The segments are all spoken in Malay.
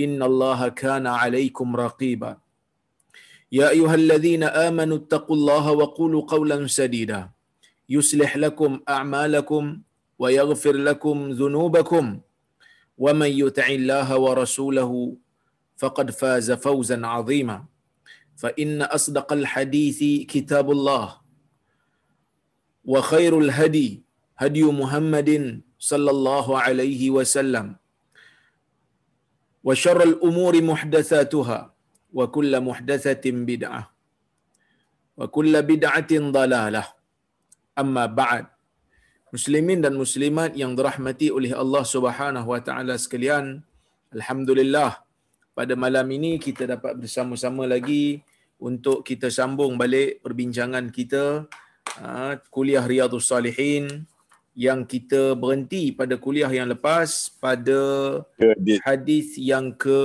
إن الله كان عليكم رقيبا. يا أيها الذين آمنوا اتقوا الله وقولوا قولا سديدا. يصلح لكم أعمالكم ويغفر لكم ذنوبكم. ومن يطع الله ورسوله فقد فاز فوزا عظيما. فإن أصدق الحديث كتاب الله. وخير الهدي هدي محمد صلى الله عليه وسلم. wa syarrul umuri muhdatsatuha wa kullu muhdatsatin bid'ah wa kullu bid'atin dalalah. Amma ba'd. Muslimin dan muslimat yang dirahmati oleh Allah Subhanahu wa taala sekalian alhamdulillah pada malam ini kita dapat bersama-sama lagi untuk kita sambung balik perbincangan kita ah, kuliah riyadhus salihin yang kita berhenti pada kuliah yang lepas pada hadis yang ke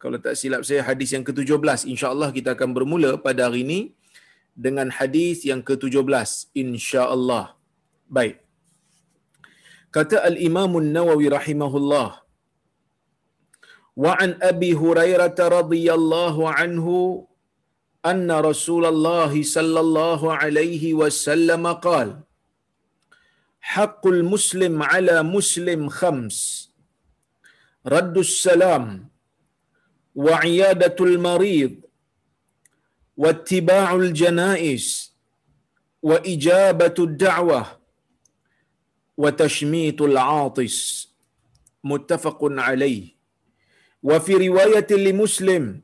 kalau tak silap saya hadis yang ke-17 insya-Allah kita akan bermula pada hari ini dengan hadis yang ke-17 insya-Allah. Baik. Kata al-Imam An-Nawawi rahimahullah wa an Abi Hurairah radhiyallahu anhu حق المسلم على مسلم خمس. رد السلام وعيادة المريض واتباع الجنائز وإجابة الدعوة وتشميت العاطس. متفق عليه. وفي رواية لمسلم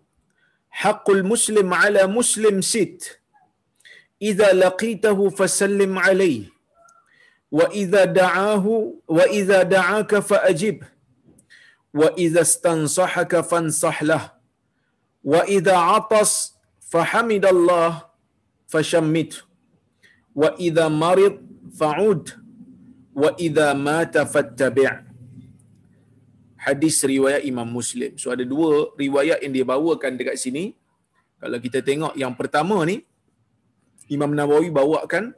حق المسلم على مسلم ست. إذا لقيته فسلم عليه. wa idza da'ahu wa idza da'aka fa'ajib. Wa idza stansahaka fansah lah. Wa idza atas fahamidallah fashammit. Wa idza marid fa'ud. Wa idza mata fattabi' hadis riwayat Imam Muslim. So ada dua riwayat yang dia bawakan dekat sini. Kalau kita tengok yang pertama ni Imam Nawawi bawakan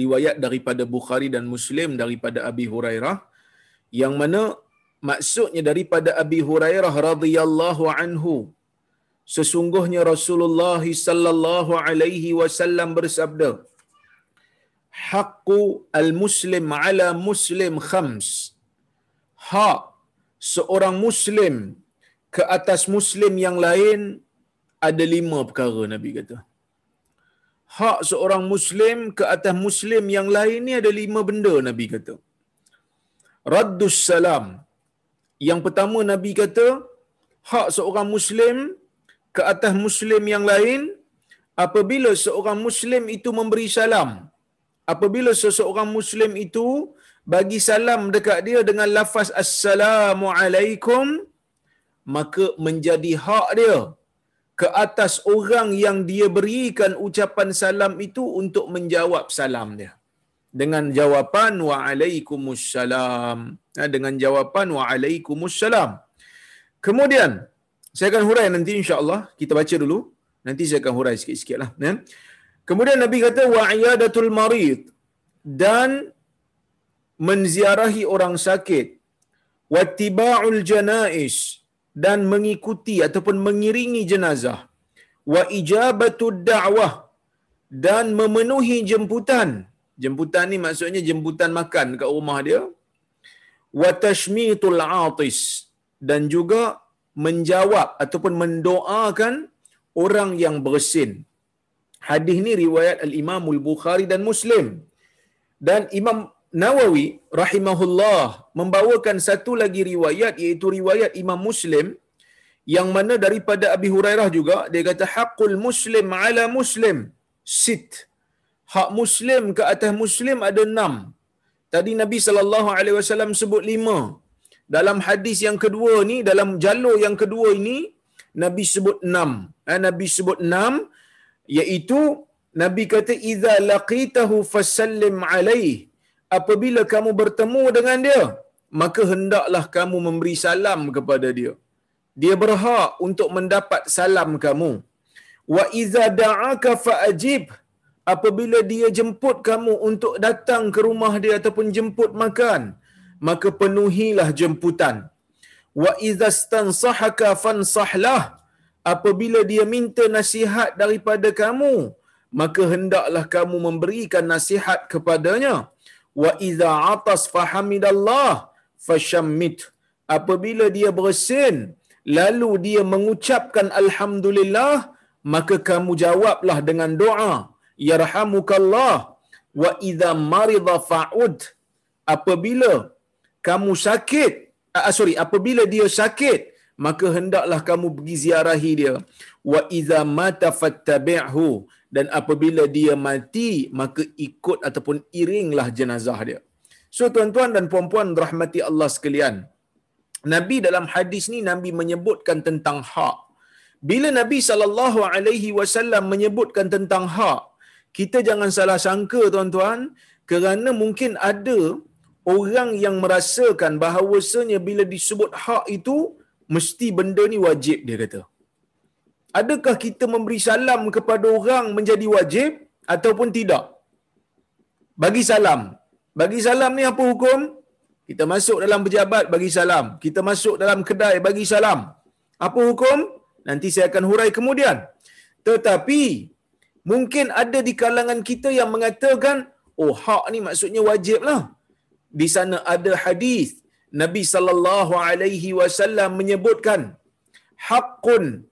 riwayat daripada Bukhari dan Muslim daripada Abi Hurairah yang mana maksudnya daripada Abi Hurairah radhiyallahu anhu sesungguhnya Rasulullah sallallahu alaihi wasallam bersabda haqqu al-muslim ala muslim khams. Hak seorang muslim ke atas muslim yang lain ada lima perkara Nabi kata hak seorang muslim ke atas muslim yang lain ni ada lima benda Nabi kata. Raddus salam. Yang pertama Nabi kata, hak seorang muslim ke atas muslim yang lain apabila seorang muslim itu memberi salam. Apabila seseorang muslim itu bagi salam dekat dia dengan lafaz assalamu alaikum maka menjadi hak dia ke atas orang yang dia berikan ucapan salam itu untuk menjawab salam dia. Dengan jawapan wa alaikumussalam. Ha, dengan jawapan wa alaikumussalam. Kemudian saya akan hurai nanti insya-Allah. Kita baca dulu. Nanti saya akan hurai sikit-sikit lah ya. kemudian Nabi kata wa iyadatul marid. Dan menziarahi orang sakit. Wattiba'ul janais dan mengikuti ataupun mengiringi jenazah wa ijabatu da'wah dan memenuhi jemputan jemputan ni maksudnya jemputan makan kat rumah dia wa tashmitul atis dan juga menjawab ataupun mendoakan orang yang bersin. Hadis ni riwayat Al-Imam Al-Bukhari dan Muslim. Dan Imam Nawawi rahimahullah membawakan satu lagi riwayat iaitu riwayat Imam Muslim yang mana daripada Abi Hurairah juga dia kata haqqul muslim ala muslim. Sit. Hak muslim ke atas muslim ada enam. Tadi Nabi sallallahu alaihi wasallam sebut lima. Dalam hadis yang kedua ni dalam jalur yang kedua ini Nabi sebut enam. Eh, Nabi sebut enam iaitu Nabi kata idza laqitahu fasallim alaihi apabila kamu bertemu dengan dia maka hendaklah kamu memberi salam kepada dia. Dia berhak untuk mendapat salam kamu. Wa idza da'aka fa'ajib apabila dia jemput kamu untuk datang ke rumah dia ataupun jemput makan maka penuhilah jemputan. Wa idza stansahaka fansahlah apabila dia minta nasihat daripada kamu maka hendaklah kamu memberikan nasihat kepadanya wa idza atas fahamidallah fashammit apabila dia bersin lalu dia mengucapkan alhamdulillah maka kamu jawablah dengan doa yarhamukallah. Wa idza marida fa'ud. Apabila kamu sakit uh, sorry apabila dia sakit maka hendaklah kamu pergi ziarahi dia. Wa idza mata fattabi'hu dan apabila dia mati maka ikut ataupun iringlah jenazah dia. So tuan-tuan dan puan-puan rahmati Allah sekalian. Nabi dalam hadis ni Nabi menyebutkan tentang hak. Bila Nabi sallallahu alaihi wasallam menyebutkan tentang hak kita jangan salah sangka tuan-tuan kerana mungkin ada orang yang merasakan bahawasanya bila disebut hak itu mesti benda ni wajib dia kata adakah kita memberi salam kepada orang menjadi wajib ataupun tidak? Bagi salam. Bagi salam ni apa hukum? Kita masuk dalam pejabat bagi salam. Kita masuk dalam kedai bagi salam. Apa hukum? Nanti saya akan hurai kemudian. Tetapi mungkin ada di kalangan kita yang mengatakan oh hak ni maksudnya wajib lah di sana ada hadis Nabi sallallahu alaihi wasallam menyebutkan haqqun ha,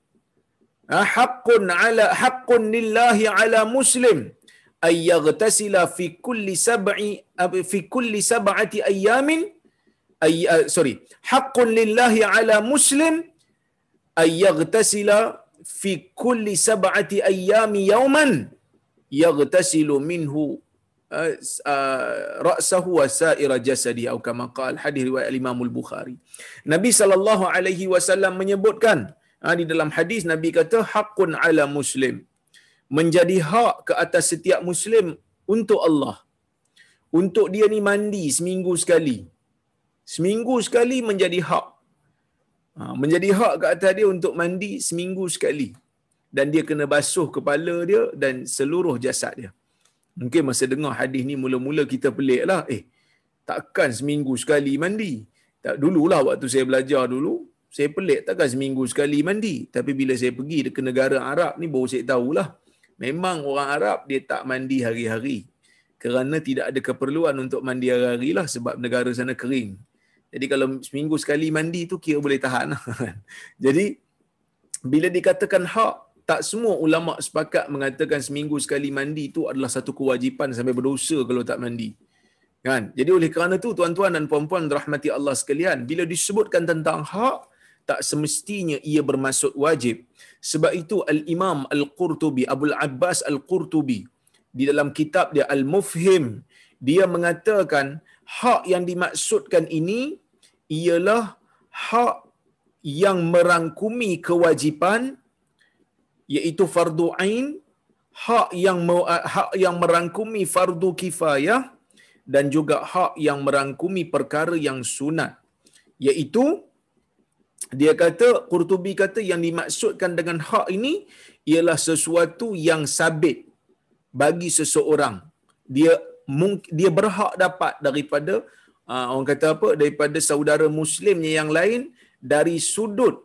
حق على حق لله على مسلم أن يغتسل في كل سبع في كل سبعة أيام. أي سوري. حق لله على مسلم أن يغتسل في كل سبعة أيام يوما. يغتسل منه رأسه وسائر جسده أو كما قال حديث رواية الإمام البخاري. نبي صلى الله عليه وسلم من menyebutkan di dalam hadis Nabi kata haqqun ala muslim. Menjadi hak ke atas setiap muslim untuk Allah. Untuk dia ni mandi seminggu sekali. Seminggu sekali menjadi hak. Ha, menjadi hak ke atas dia untuk mandi seminggu sekali. Dan dia kena basuh kepala dia dan seluruh jasad dia. Mungkin masa dengar hadis ni mula-mula kita pelik lah. Eh takkan seminggu sekali mandi? Tak dululah waktu saya belajar dulu saya pelik takkan seminggu sekali mandi tapi bila saya pergi ke negara Arab ni baru saya tahulah memang orang Arab dia tak mandi hari-hari kerana tidak ada keperluan untuk mandi hari-hari lah sebab negara sana kering jadi kalau seminggu sekali mandi tu kira boleh tahan. Lah. Jadi bila dikatakan hak, tak semua ulama sepakat mengatakan seminggu sekali mandi itu adalah satu kewajipan sampai berdosa kalau tak mandi. Kan? Jadi oleh kerana tu tuan-tuan dan puan-puan rahmati Allah sekalian, bila disebutkan tentang hak, tak semestinya ia bermaksud wajib. Sebab itu Al-Imam Al-Qurtubi, Abdul Abbas Al-Qurtubi, di dalam kitab dia Al-Mufhim, dia mengatakan hak yang dimaksudkan ini ialah hak yang merangkumi kewajipan iaitu fardu ain hak yang hak yang merangkumi fardu kifayah dan juga hak yang merangkumi perkara yang sunat iaitu dia kata Qurtubi kata yang dimaksudkan dengan hak ini ialah sesuatu yang sabit bagi seseorang dia dia berhak dapat daripada uh, orang kata apa daripada saudara muslimnya yang lain dari sudut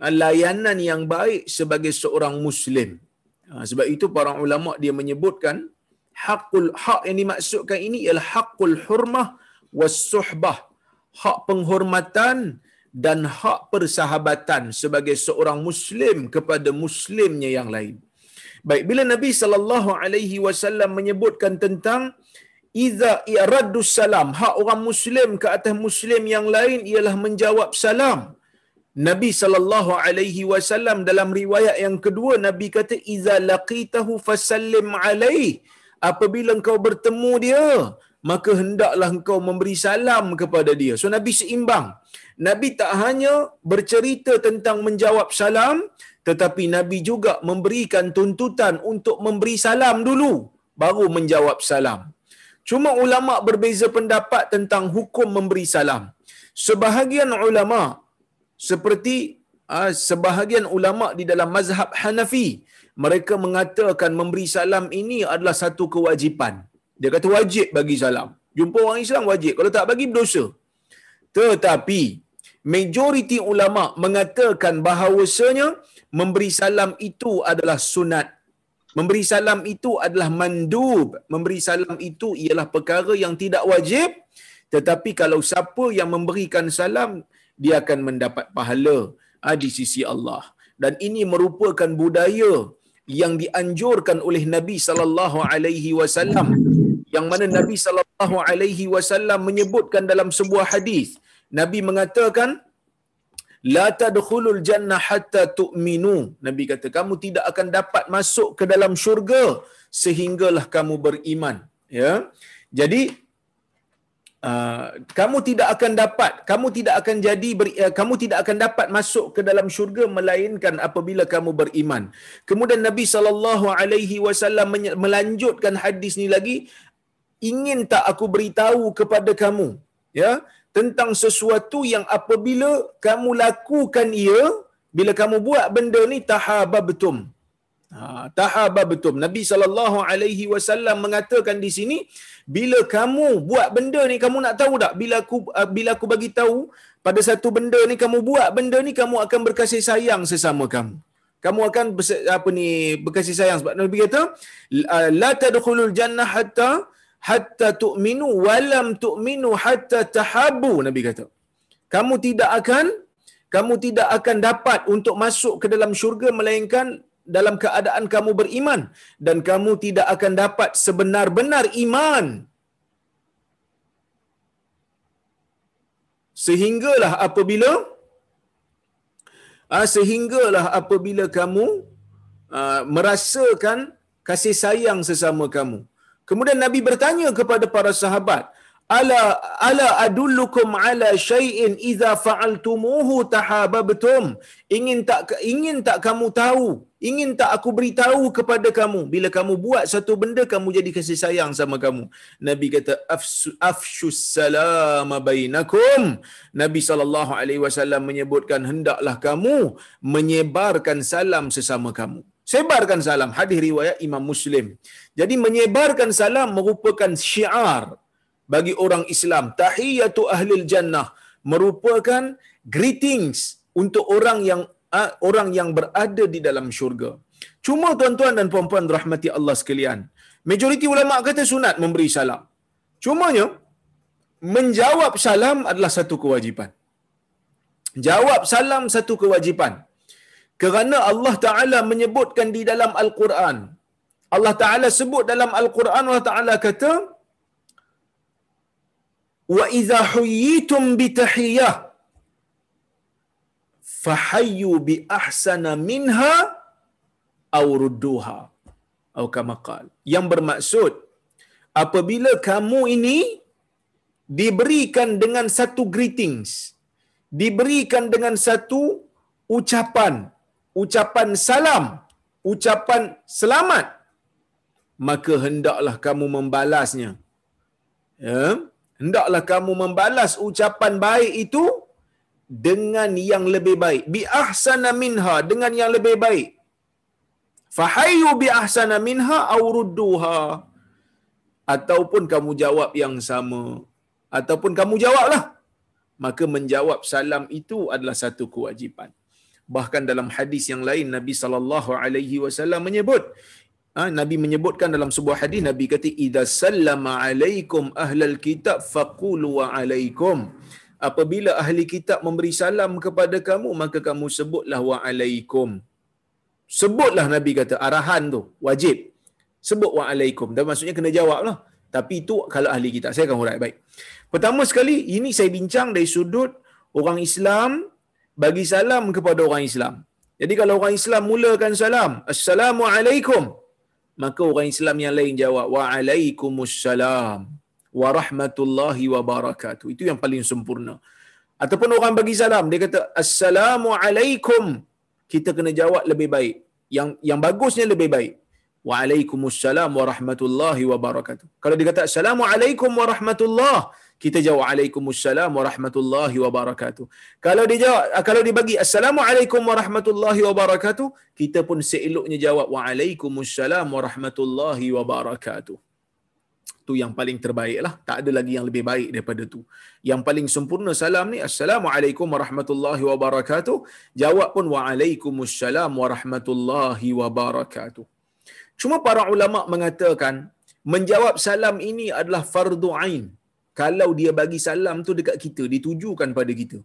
uh, layanan yang baik sebagai seorang muslim. Uh, sebab itu para ulama dia menyebutkan hakul hak yang dimaksudkan ini ialah hakul hurmah was suhbah. Hak penghormatan dan hak persahabatan sebagai seorang muslim kepada muslimnya yang lain. Baik, bila Nabi sallallahu alaihi wasallam menyebutkan tentang iza iraddu salam, hak orang muslim ke atas muslim yang lain ialah menjawab salam. Nabi sallallahu alaihi wasallam dalam riwayat yang kedua Nabi kata iza laqitahu fasallim alaihi. Apabila engkau bertemu dia, maka hendaklah engkau memberi salam kepada dia. So Nabi seimbang. Nabi tak hanya bercerita tentang menjawab salam, tetapi Nabi juga memberikan tuntutan untuk memberi salam dulu, baru menjawab salam. Cuma ulama berbeza pendapat tentang hukum memberi salam. Sebahagian ulama seperti uh, sebahagian ulama di dalam mazhab Hanafi, mereka mengatakan memberi salam ini adalah satu kewajipan. Dia kata wajib bagi salam. Jumpa orang Islam wajib. Kalau tak bagi berdosa. Tetapi majoriti ulama mengatakan bahawasanya memberi salam itu adalah sunat. Memberi salam itu adalah mandub. Memberi salam itu ialah perkara yang tidak wajib. Tetapi kalau siapa yang memberikan salam, dia akan mendapat pahala ah, di sisi Allah. Dan ini merupakan budaya yang dianjurkan oleh Nabi sallallahu alaihi wasallam yang mana Nabi sallallahu alaihi wasallam menyebutkan dalam sebuah hadis Nabi mengatakan la tadkhulul jannah hatta tu'minu. Nabi kata kamu tidak akan dapat masuk ke dalam syurga sehinggalah kamu beriman. Ya. Jadi Uh, kamu tidak akan dapat kamu tidak akan jadi ber, uh, kamu tidak akan dapat masuk ke dalam syurga melainkan apabila kamu beriman. Kemudian Nabi sallallahu alaihi wasallam melanjutkan hadis ni lagi ingin tak aku beritahu kepada kamu? Ya tentang sesuatu yang apabila kamu lakukan ia bila kamu buat benda ni tahabbtum. Ha tahabbtum. Nabi sallallahu alaihi wasallam mengatakan di sini bila kamu buat benda ni kamu nak tahu tak? Bila aku uh, bila aku bagi tahu pada satu benda ni kamu buat benda ni kamu akan berkasih sayang sesama kamu. Kamu akan apa ni berkasih sayang. Sebab nabi kata la tadkhulul jannah hatta hatta tu'minu walam tu'minu hatta tahabu nabi kata. Kamu tidak akan kamu tidak akan dapat untuk masuk ke dalam syurga melainkan dalam keadaan kamu beriman. Dan kamu tidak akan dapat sebenar-benar iman. Sehinggalah apabila uh, sehinggalah apabila kamu uh, merasakan kasih sayang sesama kamu Kemudian Nabi bertanya kepada para sahabat, ala ala adullukum ala syai'in idza fa'altumuhu tahabbtum? Ingin tak ingin tak kamu tahu? Ingin tak aku beritahu kepada kamu? Bila kamu buat satu benda kamu jadi kasih sayang sama kamu. Nabi kata afshus salam bainakum. Nabi sallallahu alaihi wasallam menyebutkan hendaklah kamu menyebarkan salam sesama kamu sebarkan salam. Hadis riwayat Imam Muslim. Jadi menyebarkan salam merupakan syiar bagi orang Islam. Tahiyatu ahlil jannah merupakan greetings untuk orang yang uh, orang yang berada di dalam syurga. Cuma tuan-tuan dan puan-puan rahmati Allah sekalian majoriti ulama kata sunat memberi salam. Cumanya menjawab salam adalah satu kewajipan. Jawab salam satu kewajipan kerana Allah Taala menyebutkan di dalam Al-Quran. Allah Taala sebut dalam Al-Quran Allah Taala kata wa idza huyitum bi tahiyyah fahayyu bi ahsana minha aw rudduha yang bermaksud apabila kamu ini diberikan dengan satu greetings diberikan dengan satu ucapan ucapan salam, ucapan selamat, maka hendaklah kamu membalasnya. Ya? Hendaklah kamu membalas ucapan baik itu dengan yang lebih baik. Bi ahsana minha dengan yang lebih baik. Fahayyu bi ahsana minha aw rudduha. Ataupun kamu jawab yang sama. Ataupun kamu jawablah. Maka menjawab salam itu adalah satu kewajipan bahkan dalam hadis yang lain Nabi sallallahu alaihi wasallam menyebut ha, Nabi menyebutkan dalam sebuah hadis Nabi kata idza sallama alaikum ahlal kitab faqulu wa alaikum. Apabila ahli kitab memberi salam kepada kamu maka kamu sebutlah waalaikum sebutlah nabi kata arahan tu wajib. Sebut waalaikum dan maksudnya kena jawablah tapi itu kalau ahli kitab saya akan urai baik. Pertama sekali ini saya bincang dari sudut orang Islam bagi salam kepada orang Islam jadi kalau orang Islam mulakan salam assalamualaikum maka orang Islam yang lain jawab waalaikumsalam warahmatullahi wabarakatuh. Itu yang paling sempurna. Ataupun orang bagi salam, dia kata assalamualaikum. Kita kena jawab lebih baik. Yang yang bagusnya lebih baik. Waalaikumsalam warahmatullahi wabarakatuh. Kalau dia kata assalamualaikum warahmatullahi kita jawab Waalaikumsalam warahmatullahi wabarakatuh. Kalau dia jawab kalau dia bagi assalamualaikum warahmatullahi wabarakatuh, kita pun seeloknya jawab waalaikumsalam warahmatullahi wabarakatuh tu yang paling terbaik lah. Tak ada lagi yang lebih baik daripada tu. Yang paling sempurna salam ni, Assalamualaikum warahmatullahi wabarakatuh. Jawab pun, Waalaikumsalam warahmatullahi wabarakatuh. Cuma para ulama mengatakan, menjawab salam ini adalah fardu ain. Kalau dia bagi salam tu dekat kita, ditujukan pada kita.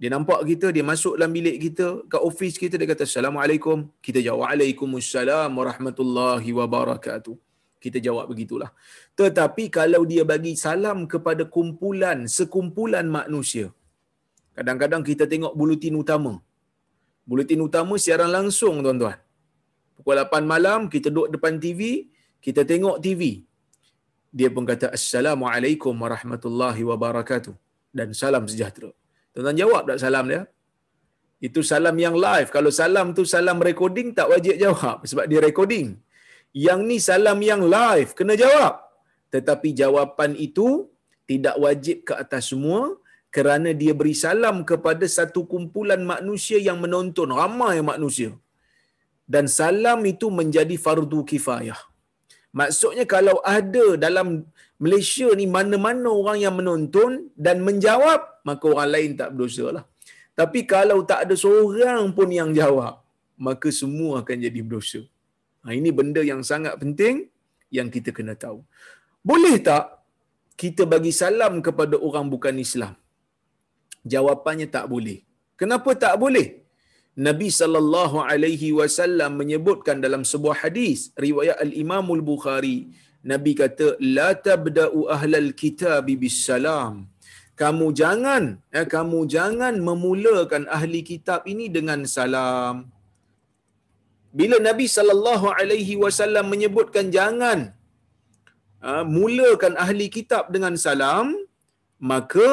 Dia nampak kita, dia masuk dalam bilik kita, kat ofis kita, dia kata, Assalamualaikum. Kita jawab, Waalaikumsalam warahmatullahi wabarakatuh kita jawab begitulah. Tetapi kalau dia bagi salam kepada kumpulan, sekumpulan manusia. Kadang-kadang kita tengok bulutin utama. Bulutin utama siaran langsung tuan-tuan. Pukul 8 malam kita duduk depan TV, kita tengok TV. Dia pun kata Assalamualaikum warahmatullahi wabarakatuh. Dan salam sejahtera. Tuan-tuan jawab tak salam dia? Itu salam yang live. Kalau salam tu salam recording tak wajib jawab sebab dia recording yang ni salam yang live kena jawab tetapi jawapan itu tidak wajib ke atas semua kerana dia beri salam kepada satu kumpulan manusia yang menonton ramai manusia dan salam itu menjadi fardu kifayah maksudnya kalau ada dalam Malaysia ni mana-mana orang yang menonton dan menjawab maka orang lain tak berdosa lah tapi kalau tak ada seorang pun yang jawab maka semua akan jadi berdosa Ha, ini benda yang sangat penting yang kita kena tahu. Boleh tak kita bagi salam kepada orang bukan Islam? Jawapannya tak boleh. Kenapa tak boleh? Nabi sallallahu alaihi wasallam menyebutkan dalam sebuah hadis riwayat al-Imam al-Bukhari Nabi kata la tabda'u ahlal kitab bisalam kamu jangan eh, kamu jangan memulakan ahli kitab ini dengan salam. Bila Nabi sallallahu alaihi wasallam menyebutkan jangan uh, mulakan ahli kitab dengan salam maka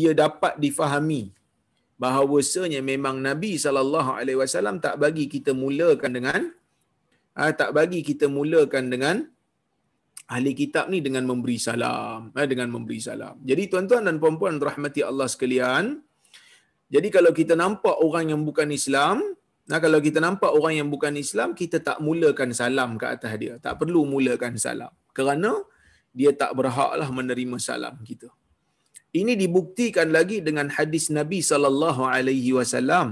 ia dapat difahami bahawasanya memang Nabi sallallahu alaihi wasallam tak bagi kita mulakan dengan uh, tak bagi kita mulakan dengan ahli kitab ni dengan memberi salam uh, dengan memberi salam jadi tuan-tuan dan puan-puan rahmati Allah sekalian jadi kalau kita nampak orang yang bukan Islam Nah kalau kita nampak orang yang bukan Islam, kita tak mulakan salam ke atas dia. Tak perlu mulakan salam. Kerana dia tak berhaklah menerima salam kita. Ini dibuktikan lagi dengan hadis Nabi sallallahu alaihi wasallam.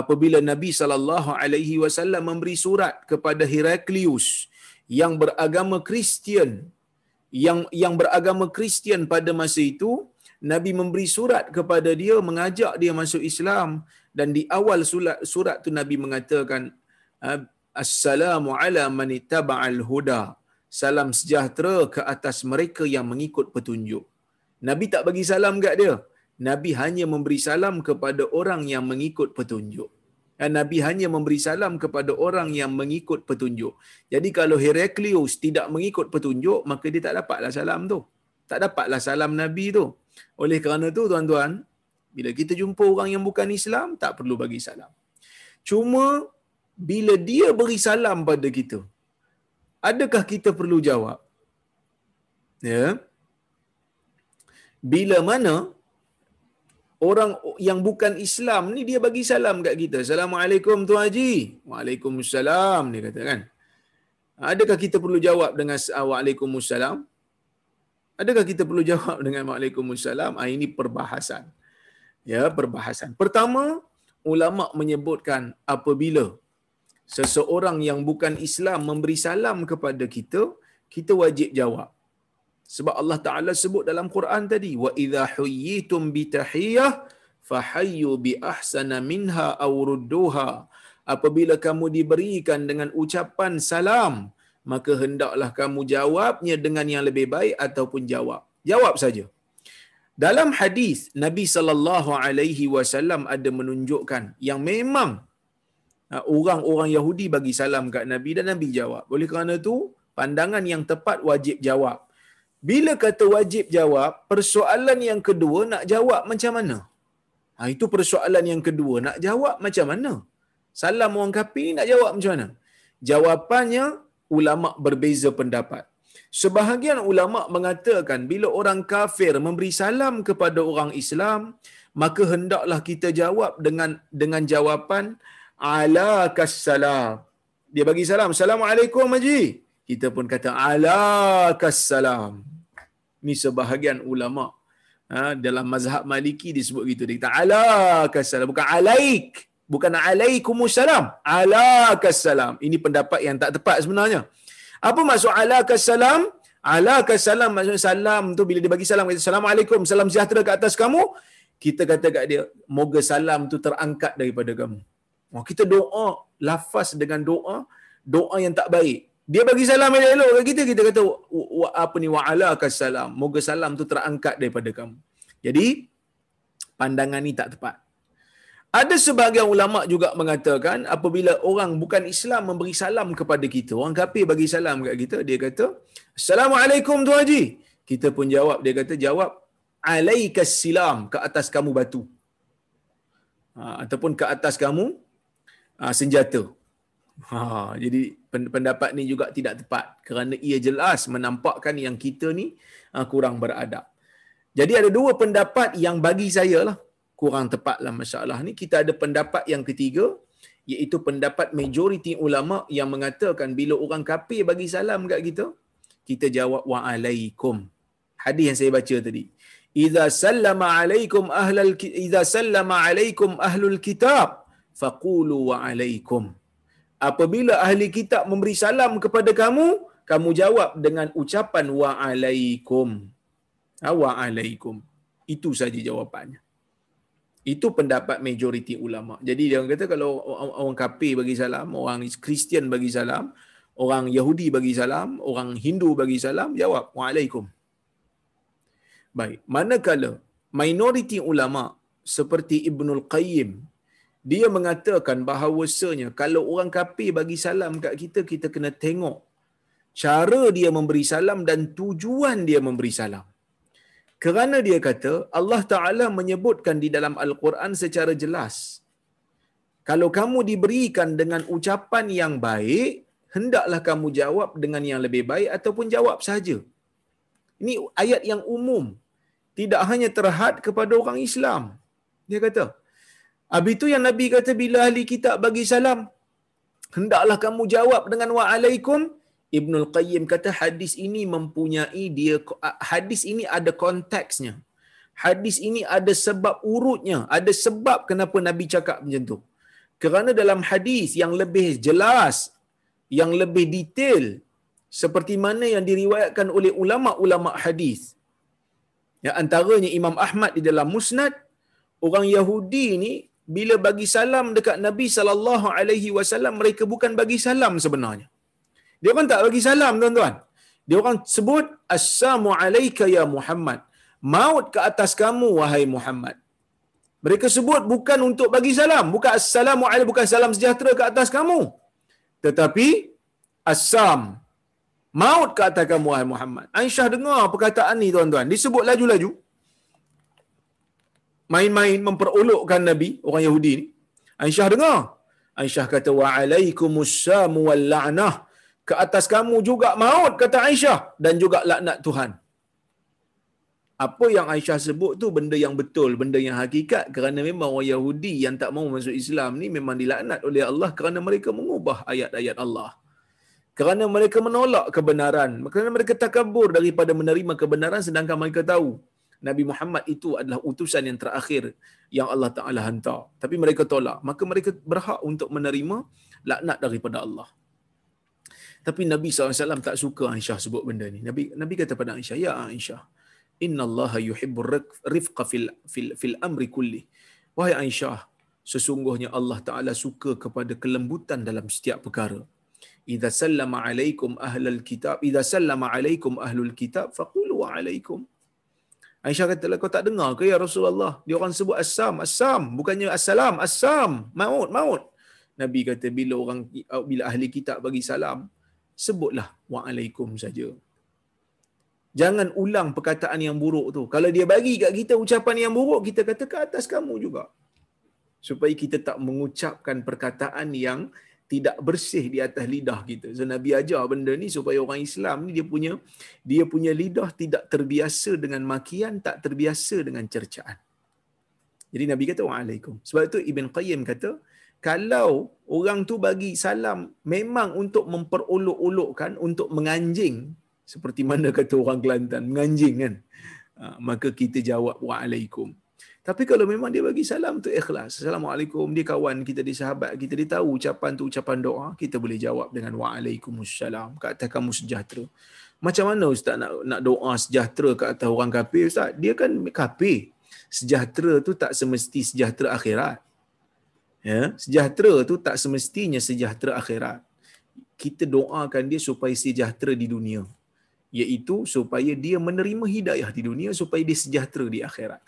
Apabila Nabi sallallahu alaihi wasallam memberi surat kepada Heraklius yang beragama Kristian yang yang beragama Kristian pada masa itu Nabi memberi surat kepada dia mengajak dia masuk Islam. Dan di awal surat, surat tu Nabi mengatakan assalamu ala man ittaba'al huda salam sejahtera ke atas mereka yang mengikut petunjuk Nabi tak bagi salam kat dia Nabi hanya memberi salam kepada orang yang mengikut petunjuk dan Nabi hanya memberi salam kepada orang yang mengikut petunjuk. Jadi kalau Heraklius tidak mengikut petunjuk, maka dia tak dapatlah salam tu. Tak dapatlah salam Nabi tu. Oleh kerana tu tuan-tuan, bila kita jumpa orang yang bukan Islam, tak perlu bagi salam. Cuma bila dia beri salam pada kita, adakah kita perlu jawab? Ya. Bila mana orang yang bukan Islam ni dia bagi salam kat kita. Assalamualaikum Tuan Haji. Waalaikumsalam dia kata kan. Adakah kita perlu jawab dengan Waalaikumsalam? Adakah kita perlu jawab dengan Waalaikumsalam? Ah ini perbahasan ya perbahasan. Pertama, ulama menyebutkan apabila seseorang yang bukan Islam memberi salam kepada kita, kita wajib jawab. Sebab Allah Taala sebut dalam Quran tadi, wa idza huyyitum bi tahiyyah fahayyu bi ahsana minha aw rudduha. Apabila kamu diberikan dengan ucapan salam, maka hendaklah kamu jawabnya dengan yang lebih baik ataupun jawab. Jawab saja. Dalam hadis Nabi sallallahu alaihi wasallam ada menunjukkan yang memang uh, orang-orang Yahudi bagi salam kat Nabi dan Nabi jawab. Oleh kerana itu, pandangan yang tepat wajib jawab. Bila kata wajib jawab, persoalan yang kedua nak jawab macam mana? Ha, itu persoalan yang kedua. Nak jawab macam mana? Salam orang kafir nak jawab macam mana? Jawapannya, ulama berbeza pendapat. Sebahagian ulama mengatakan bila orang kafir memberi salam kepada orang Islam, maka hendaklah kita jawab dengan dengan jawapan ala kassalam. Dia bagi salam, Assalamualaikum Haji. Kita pun kata ala kassalam. Ini sebahagian ulama ha, dalam mazhab Maliki disebut gitu. Dia kata ala kassalam bukan alaik, bukan alaikumussalam. Ala kassalam. Ini pendapat yang tak tepat sebenarnya. Apa maksud ala kasalam? Ala kasalam maksud salam tu bila dia bagi salam kata assalamualaikum salam sejahtera ke atas kamu kita kata kat dia moga salam tu terangkat daripada kamu. Oh, kita doa lafaz dengan doa doa yang tak baik. Dia bagi salam elok-elok kat kita kita kata apa ni wa ala kasalam moga salam tu terangkat daripada kamu. Jadi pandangan ni tak tepat. Ada sebahagian ulama juga mengatakan apabila orang bukan Islam memberi salam kepada kita, orang kafir bagi salam kepada kita, dia kata, "Assalamualaikum Tuan Haji." Kita pun jawab, dia kata jawab, "Alaikas silam ke atas kamu batu." Ha, ataupun ke atas kamu ha, senjata. Ha, jadi pendapat ni juga tidak tepat kerana ia jelas menampakkan yang kita ni ha, kurang beradab. Jadi ada dua pendapat yang bagi saya lah kurang tepatlah masalah ni. Kita ada pendapat yang ketiga iaitu pendapat majoriti ulama yang mengatakan bila orang kafir bagi salam kat kita kita jawab wa alaikum. Hadis yang saya baca tadi. Idza sallama alaikum ahlul idza sallama alaikum ahlul kitab faqulu wa alaikum apabila ahli kitab memberi salam kepada kamu kamu jawab dengan ucapan wa alaikum ha, wa alaikum itu saja jawapannya itu pendapat majoriti ulama. Jadi dia kata kalau orang kafir bagi salam, orang Kristian bagi salam, orang Yahudi bagi salam, orang Hindu bagi salam, jawab waalaikum. Baik, manakala minoriti ulama seperti Ibnul Qayyim dia mengatakan bahawasanya kalau orang kafir bagi salam kat kita kita kena tengok cara dia memberi salam dan tujuan dia memberi salam. Kerana dia kata Allah Ta'ala menyebutkan di dalam Al-Quran secara jelas. Kalau kamu diberikan dengan ucapan yang baik, hendaklah kamu jawab dengan yang lebih baik ataupun jawab saja. Ini ayat yang umum. Tidak hanya terhad kepada orang Islam. Dia kata. Habis itu yang Nabi kata bila ahli kitab bagi salam, hendaklah kamu jawab dengan wa'alaikum Ibnul Qayyim kata hadis ini mempunyai dia hadis ini ada konteksnya. Hadis ini ada sebab urutnya, ada sebab kenapa Nabi cakap macam tu. Kerana dalam hadis yang lebih jelas, yang lebih detail seperti mana yang diriwayatkan oleh ulama-ulama hadis. Ya antaranya Imam Ahmad di dalam Musnad, orang Yahudi ni bila bagi salam dekat Nabi sallallahu alaihi wasallam mereka bukan bagi salam sebenarnya. Dia orang tak bagi salam tuan-tuan. Dia orang sebut assalamu alayka ya Muhammad. Maut ke atas kamu wahai Muhammad. Mereka sebut bukan untuk bagi salam, bukan assalamu alayka bukan salam sejahtera ke atas kamu. Tetapi assam maut ke atas kamu wahai Muhammad. Aisyah dengar perkataan ni tuan-tuan. Disebut laju-laju. Main-main memperolokkan Nabi orang Yahudi ni. Aisyah dengar. Aisyah kata wa alaikumussalam wal la'nah ke atas kamu juga maut kata Aisyah dan juga laknat Tuhan. Apa yang Aisyah sebut tu benda yang betul, benda yang hakikat kerana memang orang Yahudi yang tak mau masuk Islam ni memang dilaknat oleh Allah kerana mereka mengubah ayat-ayat Allah. Kerana mereka menolak kebenaran, kerana mereka takabur daripada menerima kebenaran sedangkan mereka tahu Nabi Muhammad itu adalah utusan yang terakhir yang Allah Taala hantar. Tapi mereka tolak, maka mereka berhak untuk menerima laknat daripada Allah. Tapi Nabi SAW tak suka Aisyah sebut benda ni. Nabi Nabi kata pada Aisyah, Ya Aisyah, Inna Allah yuhibbu rifqa fil, fil, fil amri kulli. Wahai Aisyah, sesungguhnya Allah Ta'ala suka kepada kelembutan dalam setiap perkara. Iza sallama alaikum ahlul kitab, Iza sallama alaikum ahlul kitab, faqulu alaikum. Aisyah kata, kau tak dengar ke ya Rasulullah? Dia orang sebut assam, assam. Bukannya assalam, assam. Maut, maut. Nabi kata, bila orang bila ahli kitab bagi salam, sebutlah wa'alaikum saja. Jangan ulang perkataan yang buruk tu. Kalau dia bagi kat kita ucapan yang buruk, kita kata ke atas kamu juga. Supaya kita tak mengucapkan perkataan yang tidak bersih di atas lidah kita. So Nabi ajar benda ni supaya orang Islam ni dia punya dia punya lidah tidak terbiasa dengan makian, tak terbiasa dengan cercaan. Jadi Nabi kata waalaikum. Sebab itu Ibn Qayyim kata kalau orang tu bagi salam memang untuk memperolok-olokkan untuk menganjing seperti mana kata orang Kelantan menganjing kan ha, maka kita jawab waalaikum tapi kalau memang dia bagi salam tu ikhlas. Assalamualaikum dia kawan kita dia sahabat kita dia tahu ucapan tu ucapan doa kita boleh jawab dengan waalaikumsalam kata kamu sejahtera. Macam mana ustaz nak nak doa sejahtera ke atas orang kafir ustaz? Dia kan kafir. Sejahtera tu tak semesti sejahtera akhirat. Ya? Sejahtera tu tak semestinya sejahtera akhirat. Kita doakan dia supaya sejahtera di dunia. Iaitu supaya dia menerima hidayah di dunia supaya dia sejahtera di akhirat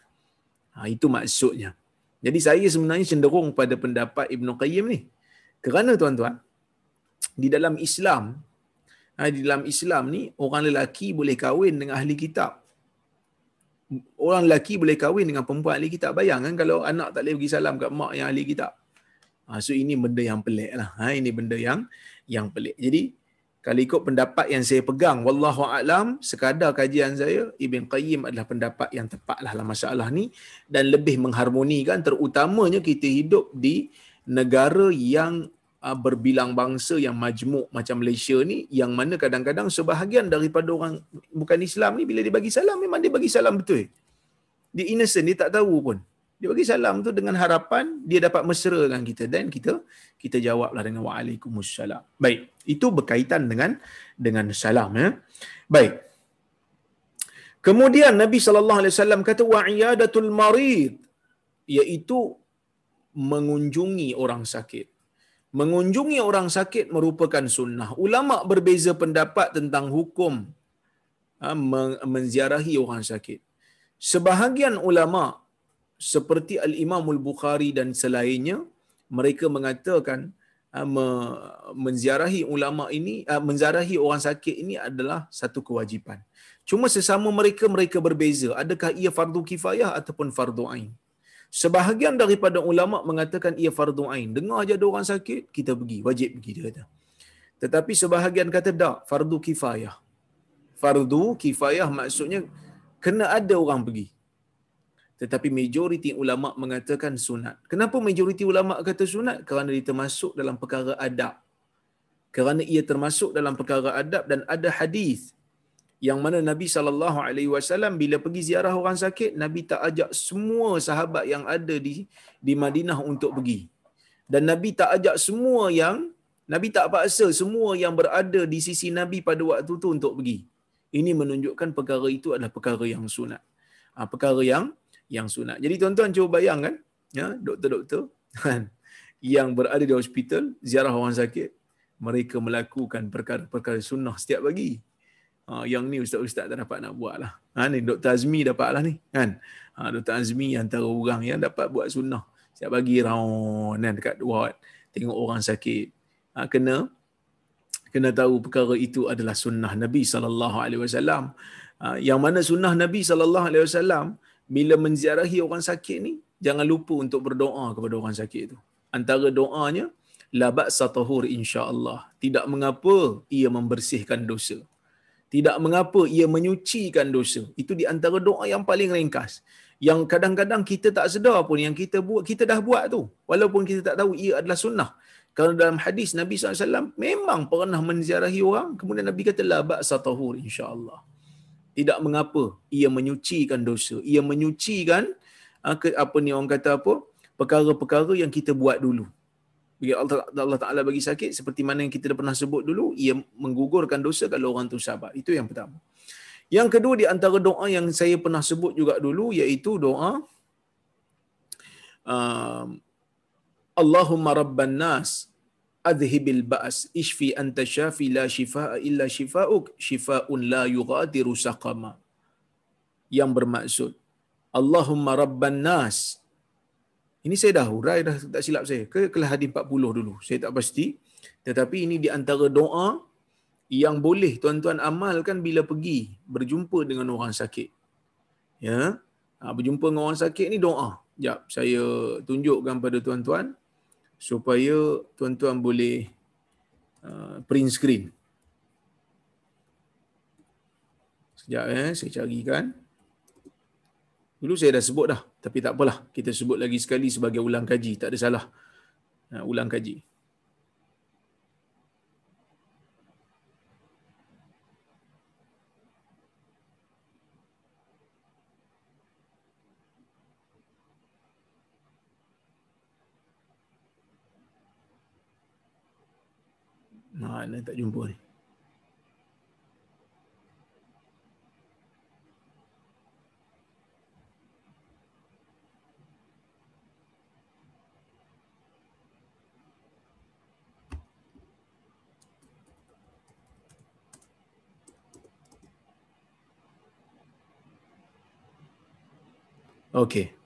ha, itu maksudnya. Jadi saya sebenarnya cenderung pada pendapat Ibn Qayyim ni. Kerana tuan-tuan di dalam Islam ha, di dalam Islam ni orang lelaki boleh kahwin dengan ahli kitab. Orang lelaki boleh kahwin dengan perempuan ahli kitab. Bayangkan kalau anak tak boleh bagi salam kat mak yang ahli kitab. Ha, so ini benda yang pelik lah. Ha, ini benda yang yang pelik. Jadi kalau ikut pendapat yang saya pegang, wallahu a'lam, sekadar kajian saya, Ibn Qayyim adalah pendapat yang tepat lah dalam masalah ni dan lebih mengharmonikan terutamanya kita hidup di negara yang uh, berbilang bangsa yang majmuk macam Malaysia ni yang mana kadang-kadang sebahagian daripada orang bukan Islam ni bila dia bagi salam memang dia bagi salam betul. Dia innocent, dia tak tahu pun. Dia bagi salam tu dengan harapan dia dapat mesra dengan kita dan kita kita jawablah dengan waalaikumsalam. Baik, itu berkaitan dengan dengan salam ya. Baik. Kemudian Nabi sallallahu alaihi wasallam kata wa'iyadatul marid iaitu mengunjungi orang sakit. Mengunjungi orang sakit merupakan sunnah. Ulama berbeza pendapat tentang hukum ha, menziarahi orang sakit. Sebahagian ulama seperti al-Imam al-Bukhari dan selainnya mereka mengatakan uh, menziarahi ulama ini uh, menziarahi orang sakit ini adalah satu kewajipan. Cuma sesama mereka mereka berbeza. Adakah ia fardu kifayah ataupun fardu ain? Sebahagian daripada ulama mengatakan ia fardu ain. Dengar aja ada orang sakit, kita pergi, wajib pergi dia kata. Tetapi sebahagian kata tak, fardu kifayah. Fardu kifayah maksudnya kena ada orang pergi tetapi majoriti ulama mengatakan sunat. Kenapa majoriti ulama kata sunat? Kerana dia termasuk dalam perkara adab. Kerana ia termasuk dalam perkara adab dan ada hadis yang mana Nabi sallallahu alaihi wasallam bila pergi ziarah orang sakit, Nabi tak ajak semua sahabat yang ada di di Madinah untuk pergi. Dan Nabi tak ajak semua yang Nabi tak paksa semua yang berada di sisi Nabi pada waktu itu untuk pergi. Ini menunjukkan perkara itu adalah perkara yang sunat. Ha, perkara yang yang sunat. Jadi tuan-tuan cuba bayangkan, ya, doktor-doktor kan, yang berada di hospital, ziarah orang sakit, mereka melakukan perkara-perkara sunnah setiap pagi. Ha, yang ni ustaz-ustaz tak dapat nak buat lah. Ha, ni Dr. Azmi dapat lah ni. Kan? Ha, Dr. Azmi antara orang yang dapat buat sunnah. Setiap pagi round kan, dekat ward. Tengok orang sakit. Ha, kena kena tahu perkara itu adalah sunnah Nabi SAW. Ha, yang mana sunnah Nabi SAW bila menziarahi orang sakit ni jangan lupa untuk berdoa kepada orang sakit itu. Antara doanya la ba'sa tahur insya-Allah. Tidak mengapa ia membersihkan dosa. Tidak mengapa ia menyucikan dosa. Itu di antara doa yang paling ringkas. Yang kadang-kadang kita tak sedar pun yang kita buat kita dah buat tu. Walaupun kita tak tahu ia adalah sunnah. Kerana dalam hadis Nabi SAW memang pernah menziarahi orang. Kemudian Nabi kata la ba'sa tahur insya-Allah tidak mengapa ia menyucikan dosa ia menyucikan ah, apa ni orang kata apa perkara-perkara yang kita buat dulu bila Allah, Allah Ta'ala bagi sakit, seperti mana yang kita dah pernah sebut dulu, ia menggugurkan dosa kalau orang tu sabar. Itu yang pertama. Yang kedua di antara doa yang saya pernah sebut juga dulu, iaitu doa uh, Allahumma rabban nas adhibil ba's ishfi anta syafi la shifaa illa shifauk. Shifaun la yughadiru saqama. Yang bermaksud Allahumma rabban nas. Ini saya dah hurai dah tak silap saya. Ke kelas hadis 40 dulu? Saya tak pasti. Tetapi ini di antara doa yang boleh tuan-tuan amalkan bila pergi berjumpa dengan orang sakit. Ya? Ha, berjumpa dengan orang sakit ni doa. Jap saya tunjukkan pada tuan-tuan supaya tuan-tuan boleh uh, print screen sekejap eh saya carikan Dulu saya dah sebut dah, tapi tak apalah. Kita sebut lagi sekali sebagai ulang kaji, tak ada salah. Ha, ulang kaji. Mana tak jumpa ni. Okey.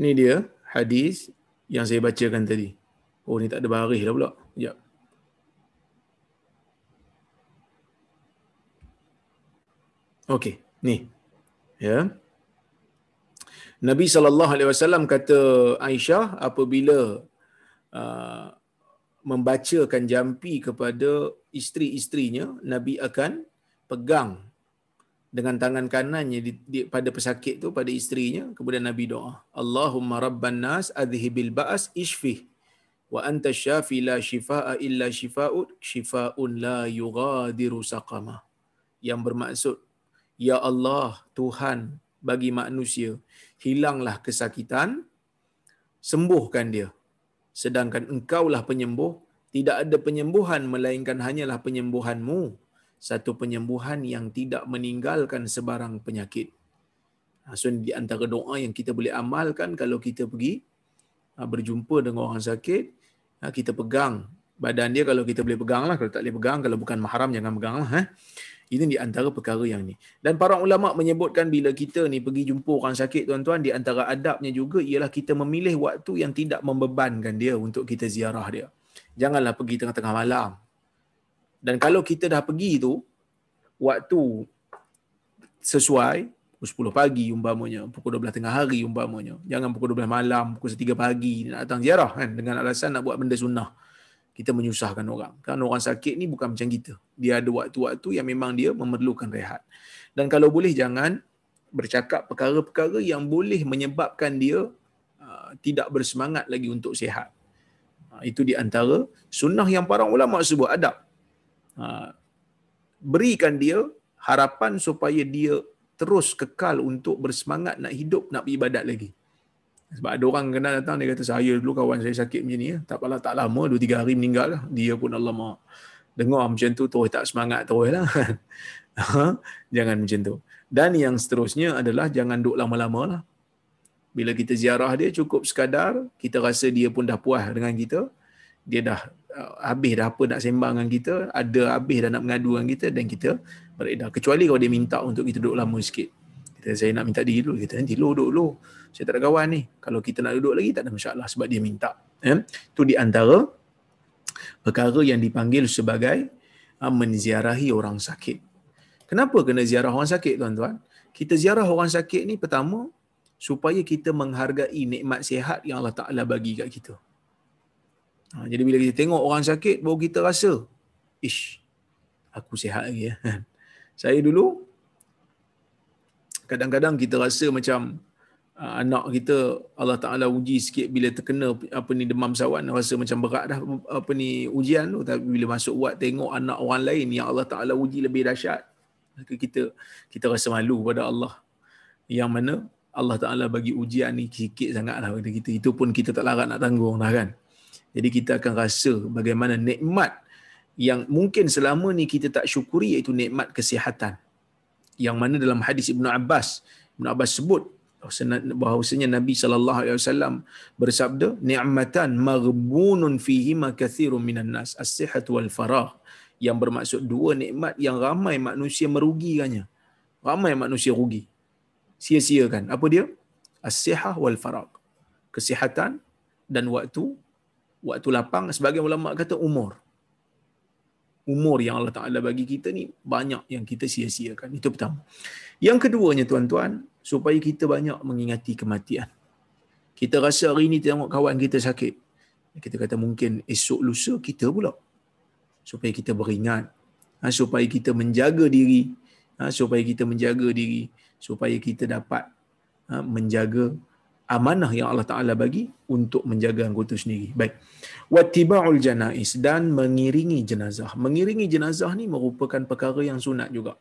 Ini dia hadis yang saya bacakan tadi. Oh ni tak ada baris dah pula. Sekejap. Okey, ni. Ya. Nabi sallallahu alaihi wasallam kata Aisyah apabila uh, membacakan jampi kepada isteri-isterinya, Nabi akan pegang dengan tangan kanannya di, di, pada pesakit tu pada isterinya kemudian Nabi doa Allahumma rabban nas adhibil ba'as ishfi wa anta syafi la shifaa illa shifaa'un shifaa'un la yughadiru saqama. Yang bermaksud ya Allah Tuhan bagi manusia hilanglah kesakitan sembuhkan dia. Sedangkan engkaulah penyembuh tidak ada penyembuhan melainkan hanyalah penyembuhanmu satu penyembuhan yang tidak meninggalkan sebarang penyakit. Ha, so di antara doa yang kita boleh amalkan kalau kita pergi ha, berjumpa dengan orang sakit, ha, kita pegang badan dia kalau kita boleh pegang lah. Kalau tak boleh pegang, kalau bukan mahram jangan pegang lah. Ini di antara perkara yang ni. Dan para ulama menyebutkan bila kita ni pergi jumpa orang sakit tuan-tuan, di antara adabnya juga ialah kita memilih waktu yang tidak membebankan dia untuk kita ziarah dia. Janganlah pergi tengah-tengah malam. Dan kalau kita dah pergi tu, waktu sesuai, pukul 10 pagi umpamanya, pukul 12 tengah hari umpamanya. Jangan pukul 12 malam, pukul 3 pagi nak datang ziarah kan dengan alasan nak buat benda sunnah. Kita menyusahkan orang. Kan orang sakit ni bukan macam kita. Dia ada waktu-waktu yang memang dia memerlukan rehat. Dan kalau boleh jangan bercakap perkara-perkara yang boleh menyebabkan dia uh, tidak bersemangat lagi untuk sihat. Uh, itu di antara sunnah yang para ulama sebut adab. Ha, berikan dia harapan supaya dia terus kekal untuk bersemangat nak hidup nak beribadat lagi. Sebab ada orang kena datang dia kata saya dulu kawan saya sakit macam ni ya. Tak apalah tak lama 2 3 hari meninggal lah. Dia pun Allah mahu dengar macam tu terus tak semangat terus lah. Ha, jangan macam tu. Dan yang seterusnya adalah jangan duduk lama-lama lah. Bila kita ziarah dia cukup sekadar, kita rasa dia pun dah puas dengan kita, dia dah habis dah apa nak sembang dengan kita, ada habis dah nak mengadu dengan kita dan kita beredar. Kecuali kalau dia minta untuk kita duduk lama sikit. Kita saya nak minta diri dulu, kita nanti lu duduk dulu. Saya tak ada kawan ni. Kalau kita nak duduk lagi tak ada masalah sebab dia minta. Eh? Itu di antara perkara yang dipanggil sebagai uh, menziarahi orang sakit. Kenapa kena ziarah orang sakit tuan-tuan? Kita ziarah orang sakit ni pertama supaya kita menghargai nikmat sihat yang Allah Taala bagi kat kita. Ha, jadi bila kita tengok orang sakit, baru kita rasa, ish, aku sihat lagi. Ya. Saya dulu, kadang-kadang kita rasa macam uh, anak kita Allah Taala uji sikit bila terkena apa ni demam sawan rasa macam berat dah apa ni ujian tu tapi bila masuk buat tengok anak orang lain yang Allah Taala uji lebih dahsyat kita kita rasa malu pada Allah yang mana Allah Taala bagi ujian ni sikit sangatlah pada kita itu pun kita tak larat nak tanggung dah kan jadi kita akan rasa bagaimana nikmat yang mungkin selama ni kita tak syukuri iaitu nikmat kesihatan. Yang mana dalam hadis Ibnu Abbas Ibnu Abbas sebut bahawasanya Nabi sallallahu alaihi wasallam bersabda ni'matan maghbunun fihi ma kathirun minan nas as-sihat wal farah yang bermaksud dua nikmat yang ramai manusia merugikannya. Ramai manusia rugi. Sia-siakan. Apa dia? As-sihah wal farah kesihatan dan waktu waktu lapang sebagai ulama kata umur. Umur yang Allah Taala bagi kita ni banyak yang kita sia-siakan. Itu pertama. Yang keduanya tuan-tuan supaya kita banyak mengingati kematian. Kita rasa hari ini tengok kawan kita sakit. Kita kata mungkin esok lusa kita pula. Supaya kita beringat. Ha, supaya kita menjaga diri. Ha, supaya kita menjaga diri. Supaya kita dapat ha, menjaga amanah yang Allah Taala bagi untuk menjaga anggota sendiri. Baik. Wattiba'ul janais dan mengiringi jenazah. Mengiringi jenazah ni merupakan perkara yang sunat juga.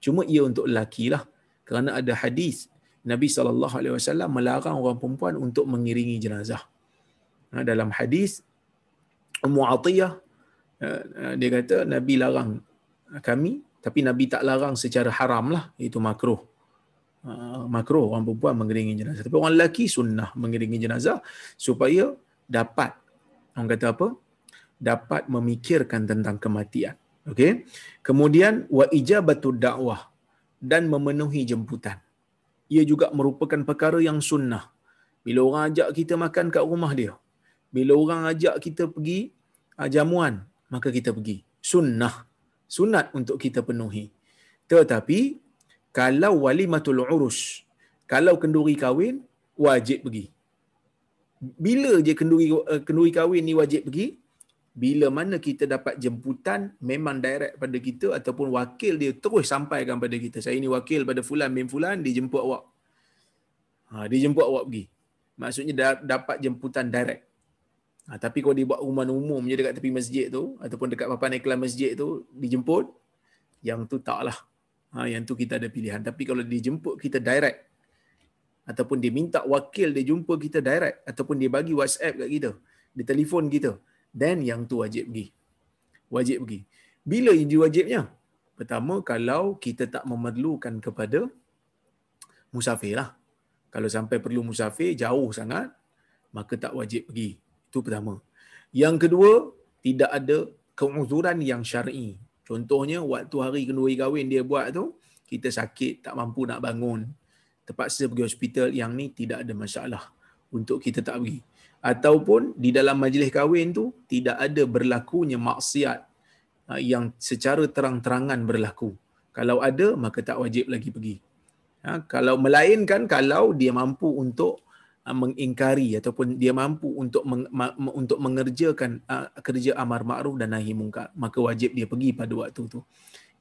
Cuma ia untuk lelaki lah. Kerana ada hadis Nabi sallallahu alaihi wasallam melarang orang perempuan untuk mengiringi jenazah. Ha, dalam hadis Ummu Atiyah uh, dia kata Nabi larang kami tapi Nabi tak larang secara haram lah itu makruh uh, makruh orang perempuan mengiringi jenazah. Tapi orang lelaki sunnah mengiringi jenazah supaya dapat orang kata apa? dapat memikirkan tentang kematian. Okey. Kemudian wa ijabatu dakwah dan memenuhi jemputan. Ia juga merupakan perkara yang sunnah. Bila orang ajak kita makan kat rumah dia. Bila orang ajak kita pergi uh, jamuan, maka kita pergi. Sunnah. Sunat untuk kita penuhi. Tetapi kalau walimatul urus, kalau kenduri kahwin, wajib pergi. Bila je kenduri uh, kenduri kahwin ni wajib pergi? Bila mana kita dapat jemputan memang direct pada kita ataupun wakil dia terus sampaikan pada kita. Saya ni wakil pada fulan bin fulan dia jemput awak. Ha, dia jemput awak pergi. Maksudnya dapat jemputan direct. Ha, tapi kalau dia buat rumah umum je dekat tepi masjid tu ataupun dekat papan iklan masjid tu dijemput, yang tu taklah ha, yang tu kita ada pilihan. Tapi kalau dia jemput kita direct ataupun dia minta wakil dia jumpa kita direct ataupun dia bagi WhatsApp kat kita dia telefon kita then yang tu wajib pergi. Wajib pergi. Bila ini wajibnya? Pertama kalau kita tak memerlukan kepada musafir lah. Kalau sampai perlu musafir jauh sangat maka tak wajib pergi. Itu pertama. Yang kedua tidak ada keuzuran yang syar'i Contohnya waktu hari kenduri kahwin dia buat tu, kita sakit, tak mampu nak bangun. Terpaksa pergi hospital, yang ni tidak ada masalah untuk kita tak pergi. Ataupun di dalam majlis kahwin tu, tidak ada berlakunya maksiat ah, yang secara terang-terangan berlaku. Kalau ada, maka tak wajib lagi pergi. Ha, kalau melainkan, kalau dia mampu untuk mengingkari ataupun dia mampu untuk meng, ma, untuk mengerjakan uh, kerja amar ma'ruf dan nahi mungkar maka wajib dia pergi pada waktu tu.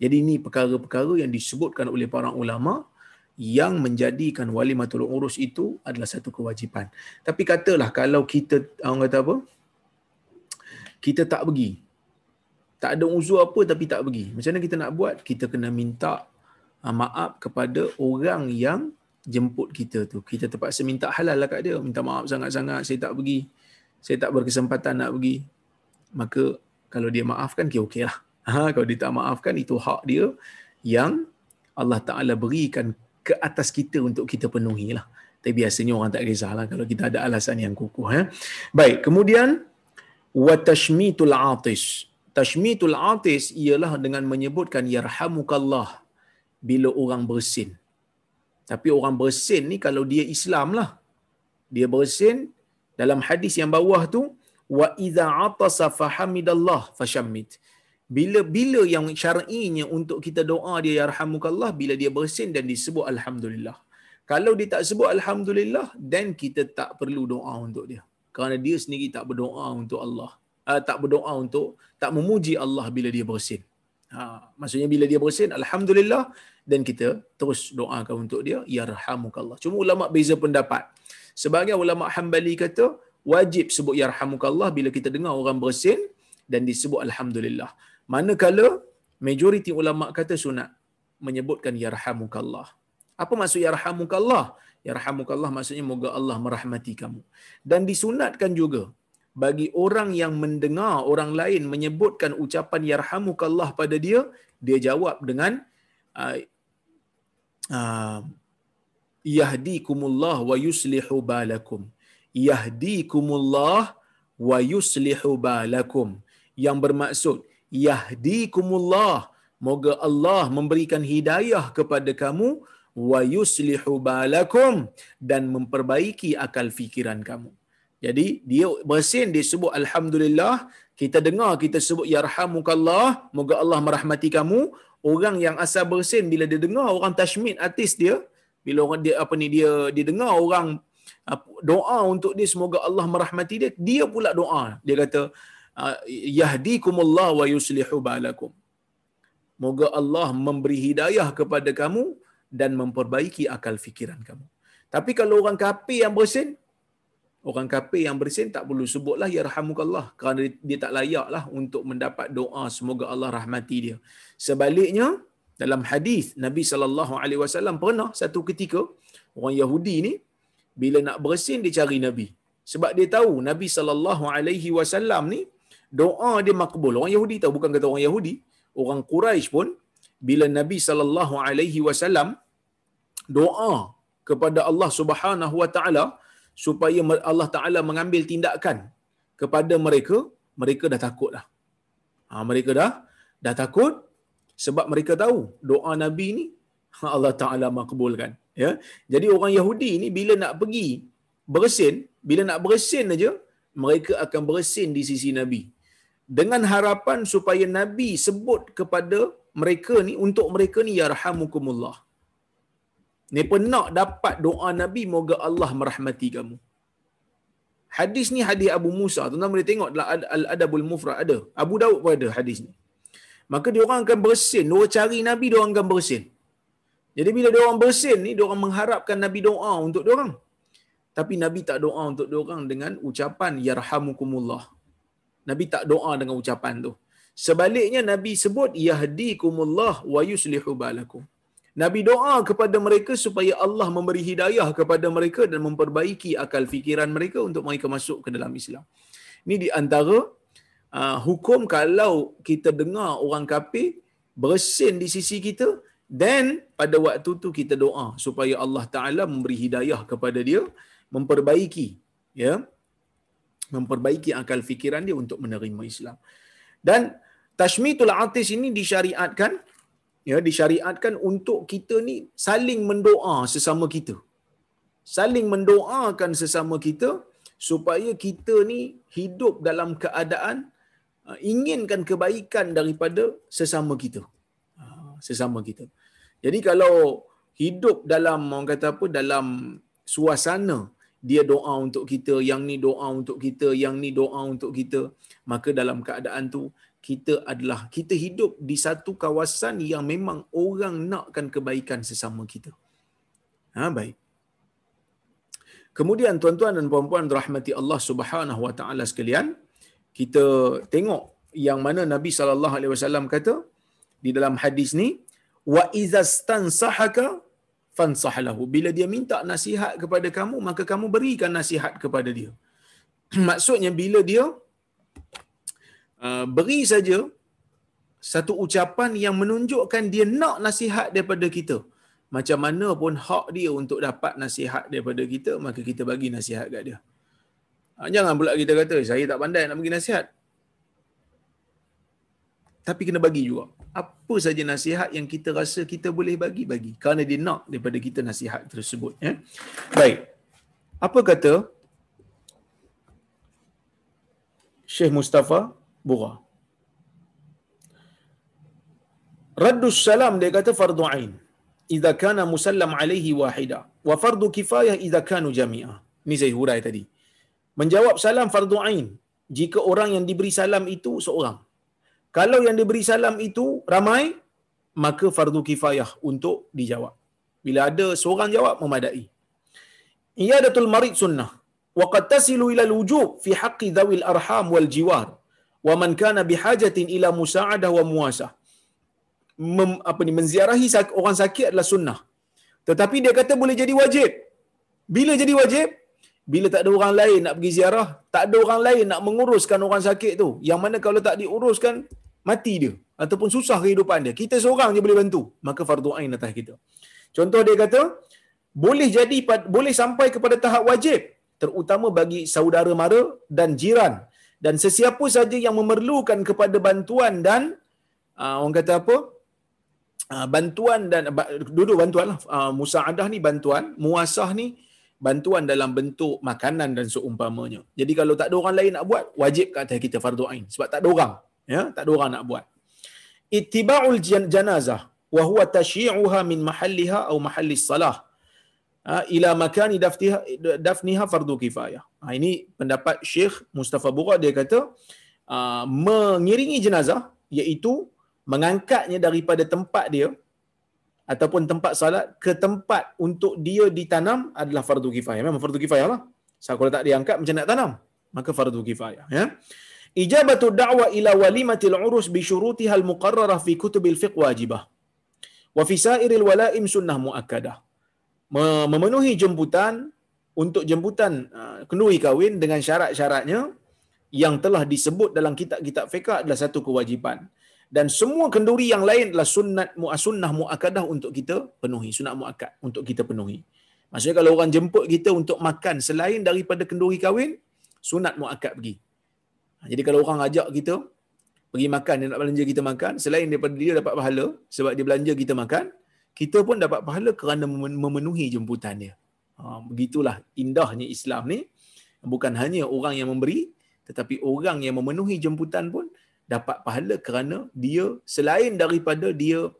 Jadi ini perkara-perkara yang disebutkan oleh para ulama yang menjadikan walimatul urus itu adalah satu kewajipan. Tapi katalah kalau kita orang kata apa? Kita tak pergi. Tak ada uzur apa tapi tak pergi. Macam mana kita nak buat? Kita kena minta uh, maaf kepada orang yang jemput kita tu. Kita terpaksa minta halal lah kat dia. Minta maaf sangat-sangat saya tak pergi. Saya tak berkesempatan nak pergi. Maka kalau dia maafkan, okey lah. Ha, kalau dia tak maafkan, itu hak dia yang Allah Ta'ala berikan ke atas kita untuk kita penuhi lah. Tapi biasanya orang tak kisahlah kalau kita ada alasan yang kukuh. Ya. Baik, kemudian watashmitul atis. Tashmitul atis ialah dengan menyebutkan yarhamukallah bila orang bersin. Tapi orang bersin ni kalau dia Islam lah. Dia bersin dalam hadis yang bawah tu wa idza atasa fahamidallah fashammit. Bila bila yang syar'inya untuk kita doa dia yarhamukallah bila dia bersin dan disebut alhamdulillah. Kalau dia tak sebut alhamdulillah then kita tak perlu doa untuk dia. Kerana dia sendiri tak berdoa untuk Allah. Uh, tak berdoa untuk tak memuji Allah bila dia bersin. Ha, maksudnya bila dia bersin, Alhamdulillah. Dan kita terus doakan untuk dia, Yarhamukallah. Cuma ulama beza pendapat. Sebagai ulama hambali kata, wajib sebut Yarhamukallah bila kita dengar orang bersin dan disebut Alhamdulillah. Manakala, majoriti ulama kata sunat menyebutkan Yarhamukallah. Apa maksud Yarhamukallah? Yarhamukallah maksudnya moga Allah merahmati kamu. Dan disunatkan juga bagi orang yang mendengar orang lain menyebutkan ucapan yarhamukallah pada dia, dia jawab dengan uh, yahdikumullah wa yuslihu balakum. Yahdikumullah wa yuslihu balakum. Yang bermaksud yahdikumullah moga Allah memberikan hidayah kepada kamu wa yuslihu balakum dan memperbaiki akal fikiran kamu. Jadi dia bersin dia sebut alhamdulillah, kita dengar kita sebut yarhamukallah, moga Allah merahmati kamu. Orang yang asal bersin bila dia dengar orang tashmid artis dia, bila orang dia apa ni dia dia dengar orang doa untuk dia semoga Allah merahmati dia, dia pula doa. Dia kata ah, yahdikumullah wa yuslihu balakum. Moga Allah memberi hidayah kepada kamu dan memperbaiki akal fikiran kamu. Tapi kalau orang kafir yang bersin, orang kafir yang bersin tak perlu sebutlah ya rahmukallah kerana dia tak layaklah untuk mendapat doa semoga Allah rahmati dia. Sebaliknya dalam hadis Nabi sallallahu alaihi wasallam pernah satu ketika orang Yahudi ni bila nak bersin dia cari Nabi. Sebab dia tahu Nabi sallallahu alaihi wasallam ni doa dia makbul. Orang Yahudi tahu bukan kata orang Yahudi, orang Quraisy pun bila Nabi sallallahu alaihi wasallam doa kepada Allah Subhanahu wa taala supaya Allah taala mengambil tindakan kepada mereka, mereka dah takutlah. Ha, mereka dah dah takut sebab mereka tahu doa Nabi ni Allah taala makbulkan, ya. Jadi orang Yahudi ni bila nak pergi bersin, bila nak bersin aja mereka akan bersin di sisi Nabi dengan harapan supaya Nabi sebut kepada mereka ni untuk mereka ni yarhamukumullah. Ni pernah dapat doa Nabi moga Allah merahmati kamu. Hadis ni hadis Abu Musa. Tuan-tuan boleh tengok dalam Al-Adabul Mufrad ada. Abu Daud pun ada hadis ni. Maka dia orang akan bersin, dia cari Nabi dia orang akan bersin. Jadi bila dia orang bersin ni dia orang mengharapkan Nabi doa untuk dia orang. Tapi Nabi tak doa untuk dia orang dengan ucapan yarhamukumullah. Nabi tak doa dengan ucapan tu. Sebaliknya Nabi sebut yahdikumullah wa yuslihu balakum. Nabi doa kepada mereka supaya Allah memberi hidayah kepada mereka dan memperbaiki akal fikiran mereka untuk mereka masuk ke dalam Islam. Ini di antara uh, hukum kalau kita dengar orang kafir bersin di sisi kita dan pada waktu tu kita doa supaya Allah Taala memberi hidayah kepada dia memperbaiki ya memperbaiki akal fikiran dia untuk menerima Islam. Dan tashmitul atis ini disyariatkan ya disyariatkan untuk kita ni saling mendoa sesama kita. Saling mendoakan sesama kita supaya kita ni hidup dalam keadaan uh, inginkan kebaikan daripada sesama kita. Uh, sesama kita. Jadi kalau hidup dalam orang kata apa dalam suasana dia doa untuk kita, yang ni doa untuk kita, yang ni doa untuk kita, maka dalam keadaan tu kita adalah kita hidup di satu kawasan yang memang orang nakkan kebaikan sesama kita. Ha baik. Kemudian tuan-tuan dan puan-puan rahmati Allah Subhanahu wa taala sekalian, kita tengok yang mana Nabi sallallahu alaihi wasallam kata di dalam hadis ni wa izastansahaka fansah lahu. Bila dia minta nasihat kepada kamu, maka kamu berikan nasihat kepada dia. Maksudnya bila dia uh, beri saja satu ucapan yang menunjukkan dia nak nasihat daripada kita. Macam mana pun hak dia untuk dapat nasihat daripada kita, maka kita bagi nasihat kat dia. Ah, jangan pula kita kata, saya tak pandai nak bagi nasihat. Tapi kena bagi juga apa saja nasihat yang kita rasa kita boleh bagi bagi kerana dia nak daripada kita nasihat tersebut ya baik apa kata Syekh Mustafa Bura Raddus salam dia kata fardu ain idza kana musallam alaihi wahida wa fardu kifayah idza kanu jami'ah ni saya hurai tadi menjawab salam fardu ain jika orang yang diberi salam itu seorang Kalau yang diberi salam itu ramai, maka fardu kifayah untuk dijawab. Bila ada seorang jawab, memadai. Iyadatul marid sunnah. Wa qad tasilu ila al-wujub fi haqqi dhawil arham wal jiwar. Wa man kana bihajatin ila musa'adah wa muasah. Mem, apa ni menziarahi orang sakit adalah sunnah. Tetapi dia kata boleh jadi wajib. Bila jadi wajib? Bila tak ada orang lain nak pergi ziarah, tak ada orang lain nak menguruskan orang sakit tu. Yang mana kalau tak diuruskan, mati dia. Ataupun susah kehidupan dia. Kita seorang je boleh bantu. Maka fardu ain atas kita. Contoh dia kata, boleh jadi boleh sampai kepada tahap wajib terutama bagi saudara mara dan jiran dan sesiapa saja yang memerlukan kepada bantuan dan uh, orang kata apa? Uh, bantuan dan duduk bantuan lah. Uh, musaadah ni bantuan muasah ni bantuan dalam bentuk makanan dan seumpamanya. Jadi kalau tak ada orang lain nak buat wajib kat atas kita fardu ain. Sebab tak ada orang ya? Tak ada orang nak buat. Ittiba'ul janazah wa huwa tashyi'uha min mahalliha atau mahalli salah ila makani dafniha dafniha fardu kifayah. Ha, ini pendapat Syekh Mustafa Burak dia kata uh, mengiringi jenazah iaitu mengangkatnya daripada tempat dia ataupun tempat salat ke tempat untuk dia ditanam adalah fardu kifayah. Memang fardu kifayah lah. So, kalau tak diangkat macam nak tanam? Maka fardu kifayah. Ya? Ijabatu da'wa ila walimatil urus bi syurutiha al-muqarrarah fi kutubil fiqh wajibah. Wa fi sairil walaim sunnah muakkadah memenuhi jemputan untuk jemputan uh, kenduri kahwin dengan syarat-syaratnya yang telah disebut dalam kitab-kitab fiqh adalah satu kewajipan. Dan semua kenduri yang lain adalah sunnat muasunnah muakkadah untuk kita penuhi sunat muakkad untuk kita penuhi. Maksudnya kalau orang jemput kita untuk makan selain daripada kenduri kahwin sunat muakkad pergi. Ha, jadi kalau orang ajak kita pergi makan dia nak belanja kita makan selain daripada dia dapat pahala sebab dia belanja kita makan kita pun dapat pahala kerana memenuhi jemputan dia. Ha, begitulah indahnya Islam ni. Bukan hanya orang yang memberi, tetapi orang yang memenuhi jemputan pun dapat pahala kerana dia selain daripada dia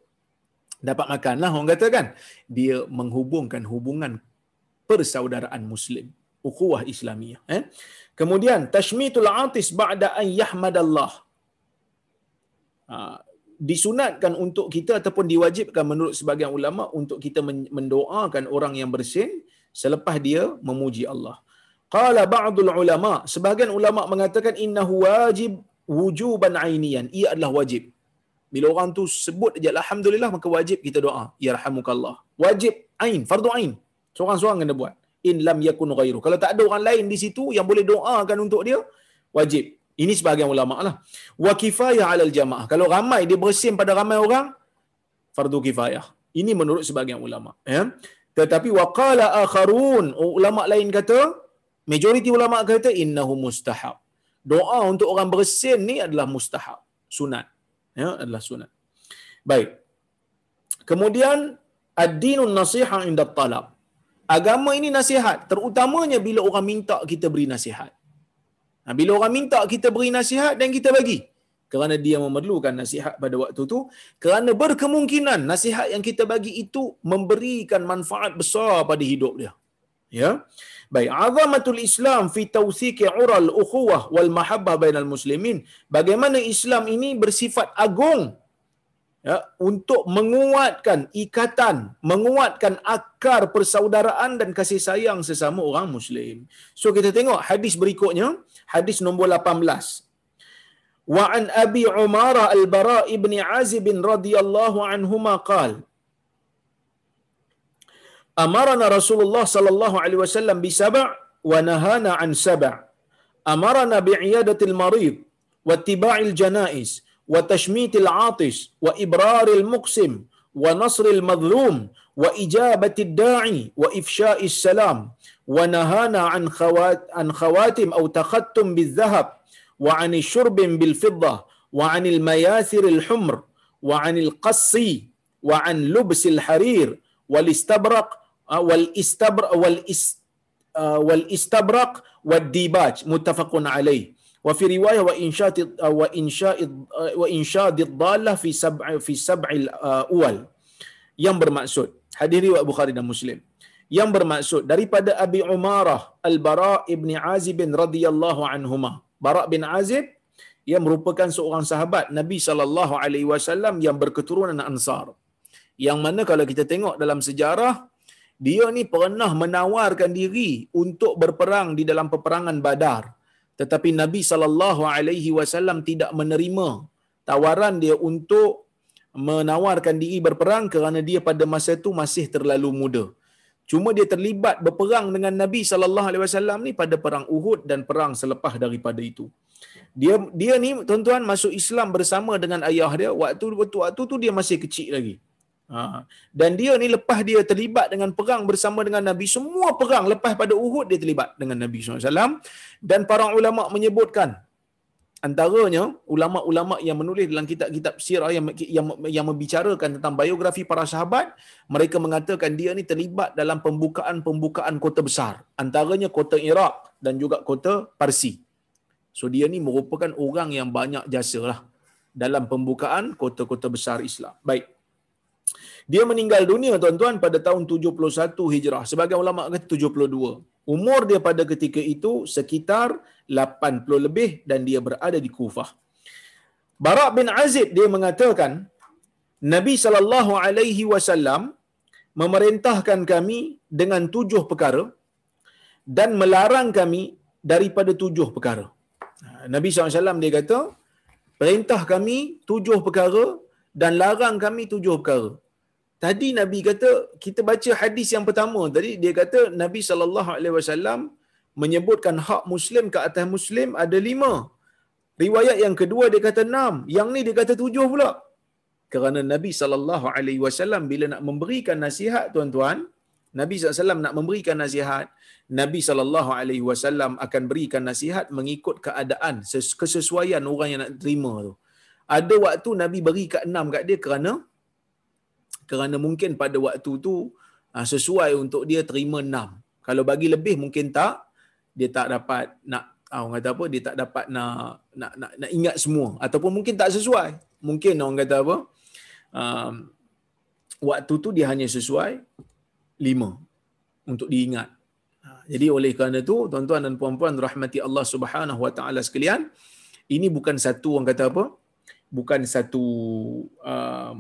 dapat makan lah orang kata kan. Dia menghubungkan hubungan persaudaraan Muslim. Ukhuwah Islamiyah. Eh? Kemudian, tashmitul atis ba'da an yahmadallah. Ha, disunatkan untuk kita ataupun diwajibkan menurut sebagian ulama untuk kita mendoakan orang yang bersin selepas dia memuji Allah. Qala ba'dul ulama, sebagian ulama mengatakan innahu wajib wujuban ainian. Ia adalah wajib. Bila orang tu sebut je alhamdulillah maka wajib kita doa. Yarhamukallah. Wajib ain, fardu ain. Seorang-seorang kena buat. In lam yakun ghairu. Kalau tak ada orang lain di situ yang boleh doakan untuk dia, wajib. Ini sebahagian ulama lah. Wa kifayah alal jamaah. Kalau ramai dia bersin pada ramai orang, fardu kifayah. Ini menurut sebahagian ulama. Ya. Tetapi waqala akharun, ulama lain kata, majoriti ulama kata innahu mustahab. Doa untuk orang bersin ni adalah mustahab, sunat. Ya, adalah sunat. Baik. Kemudian ad-dinun nasiha inda talab. Agama ini nasihat, terutamanya bila orang minta kita beri nasihat. Nah, bila orang minta kita beri nasihat dan kita bagi. Kerana dia memerlukan nasihat pada waktu itu. Kerana berkemungkinan nasihat yang kita bagi itu memberikan manfaat besar pada hidup dia. Ya. Baik, azamatul Islam fi tawthiqi ural ukhuwah wal mahabbah bainal muslimin. Bagaimana Islam ini bersifat agung ya, untuk menguatkan ikatan, menguatkan akar persaudaraan dan kasih sayang sesama orang Muslim. So kita tengok hadis berikutnya, hadis nombor 18. Wa an Abi Umara al-Bara ibn Azib radhiyallahu anhuma qala Amarna Rasulullah sallallahu alaihi wasallam bi sab' wa nahana an sab' Amarna bi iyadatil marid wa ittiba'il janaiz وتشميت العاطش وإبرار المقسم ونصر المظلوم وإجابة الداعي وإفشاء السلام ونهانا عن عن خواتم أو تختم بالذهب وعن الشرب بالفضة وعن المياثر الحمر وعن القص وعن لبس الحرير والاستبرق والاستبرق والاستبرق والديباج متفق عليه. wa fi riwayah wa insyat uh, wa insyad uh, wa insyad dhalah fi sab'i fi sab'il uh, awal yang bermaksud hadis riwayat Bukhari dan Muslim. Yang bermaksud daripada Abi Umarah Al-Bara ibn Azib bin radhiyallahu anhuma. Bara bin Azib ia merupakan seorang sahabat Nabi sallallahu alaihi wasallam yang berketurunan Ansar. Yang mana kalau kita tengok dalam sejarah dia ni pernah menawarkan diri untuk berperang di dalam peperangan Badar. Tetapi Nabi sallallahu alaihi wasallam tidak menerima tawaran dia untuk menawarkan diri berperang kerana dia pada masa itu masih terlalu muda. Cuma dia terlibat berperang dengan Nabi sallallahu alaihi wasallam ni pada perang Uhud dan perang selepas daripada itu. Dia dia ni tuan-tuan masuk Islam bersama dengan ayah dia waktu waktu, waktu tu dia masih kecil lagi. Ha. Dan dia ni lepas dia terlibat dengan perang bersama dengan Nabi, semua perang lepas pada Uhud dia terlibat dengan Nabi SAW. Dan para ulama menyebutkan, antaranya ulama-ulama yang menulis dalam kitab-kitab sirah yang, yang yang membicarakan tentang biografi para sahabat mereka mengatakan dia ni terlibat dalam pembukaan-pembukaan kota besar. Antaranya kota Iraq dan juga kota Parsi. So dia ni merupakan orang yang banyak jasa lah dalam pembukaan kota-kota besar Islam. Baik dia meninggal dunia tuan-tuan pada tahun 71 Hijrah sebagai ulama kata 72 Umur dia pada ketika itu sekitar 80 lebih dan dia berada di Kufah. Barak bin Azib dia mengatakan Nabi sallallahu alaihi wasallam memerintahkan kami dengan tujuh perkara dan melarang kami daripada tujuh perkara. Nabi SAW dia kata, perintah kami tujuh perkara dan larang kami tujuh perkara. Tadi Nabi kata kita baca hadis yang pertama tadi dia kata Nabi wasallam menyebutkan hak muslim ke atas muslim ada lima. Riwayat yang kedua dia kata enam, yang ni dia kata tujuh pula. Kerana Nabi wasallam bila nak memberikan nasihat tuan-tuan, Nabi SAW nak memberikan nasihat, Nabi wasallam akan berikan nasihat mengikut keadaan, kesesuaian orang yang nak terima tu. Ada waktu Nabi beri kat enam kat dia kerana kerana mungkin pada waktu tu uh, sesuai untuk dia terima enam. Kalau bagi lebih mungkin tak, dia tak dapat nak ah, orang kata apa dia tak dapat nak nak nak, nak ingat semua ataupun mungkin tak sesuai. Mungkin orang kata apa? Um, waktu tu dia hanya sesuai lima untuk diingat. Ha, jadi oleh kerana itu tuan-tuan dan puan-puan rahmati Allah Subhanahu Wa Taala sekalian, ini bukan satu orang kata apa? Bukan satu um,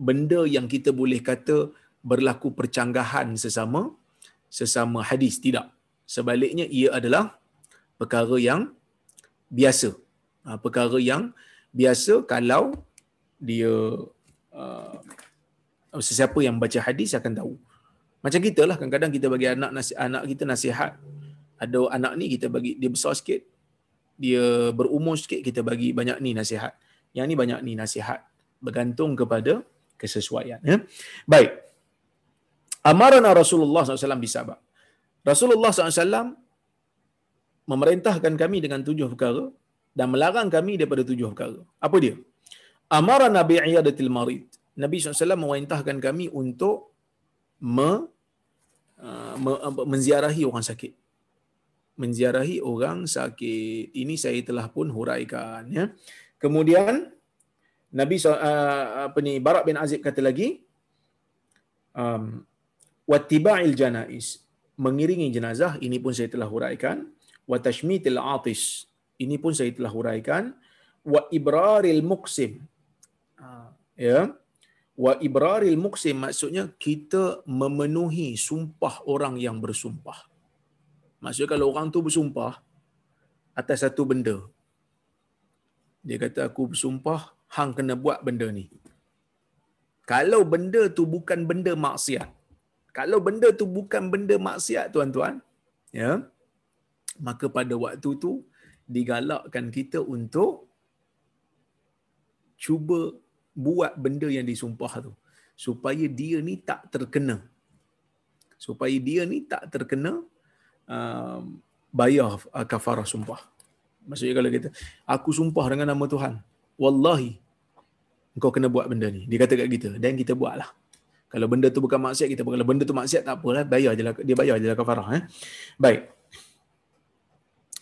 benda yang kita boleh kata berlaku percanggahan sesama sesama hadis. Tidak. Sebaliknya ia adalah perkara yang biasa. Ha, perkara yang biasa kalau dia uh, sesiapa yang baca hadis akan tahu. Macam kita lah kadang-kadang kita bagi anak anak kita nasihat. Ada anak ni kita bagi dia besar sikit dia berumur sikit kita bagi banyak ni nasihat yang ni banyak ni nasihat bergantung kepada kesesuaian. Ya? Baik. Amarana Rasulullah SAW bisabak. Rasulullah SAW memerintahkan kami dengan tujuh perkara dan melarang kami daripada tujuh perkara. Apa dia? Amara Nabi Iyadatil Marid. Nabi SAW memerintahkan kami untuk me, uh, me, menziarahi orang sakit. Menziarahi orang sakit. Ini saya telah pun huraikan. Ya. Kemudian, Nabi uh, apa ni Barak bin Azib kata lagi um, wattiba'il janais mengiringi jenazah ini pun saya telah huraikan wa tashmitil atis ini pun saya telah huraikan wa ibraril muqsim uh, ya wa ibraril muqsim maksudnya kita memenuhi sumpah orang yang bersumpah maksudnya kalau orang tu bersumpah atas satu benda dia kata aku bersumpah hang kena buat benda ni. Kalau benda tu bukan benda maksiat. Kalau benda tu bukan benda maksiat tuan-tuan, ya. Maka pada waktu tu digalakkan kita untuk cuba buat benda yang disumpah tu supaya dia ni tak terkena supaya dia ni tak terkena uh, bayar kafarah sumpah maksudnya kalau kita aku sumpah dengan nama Tuhan wallahi kau kena buat benda ni. Dia kata kat kita. Dan kita buatlah. Kalau benda tu bukan maksiat, kita. Kalau benda tu maksiat, tak apalah. Bayar je lah. Dia bayar je lah kafarah. Eh? Baik.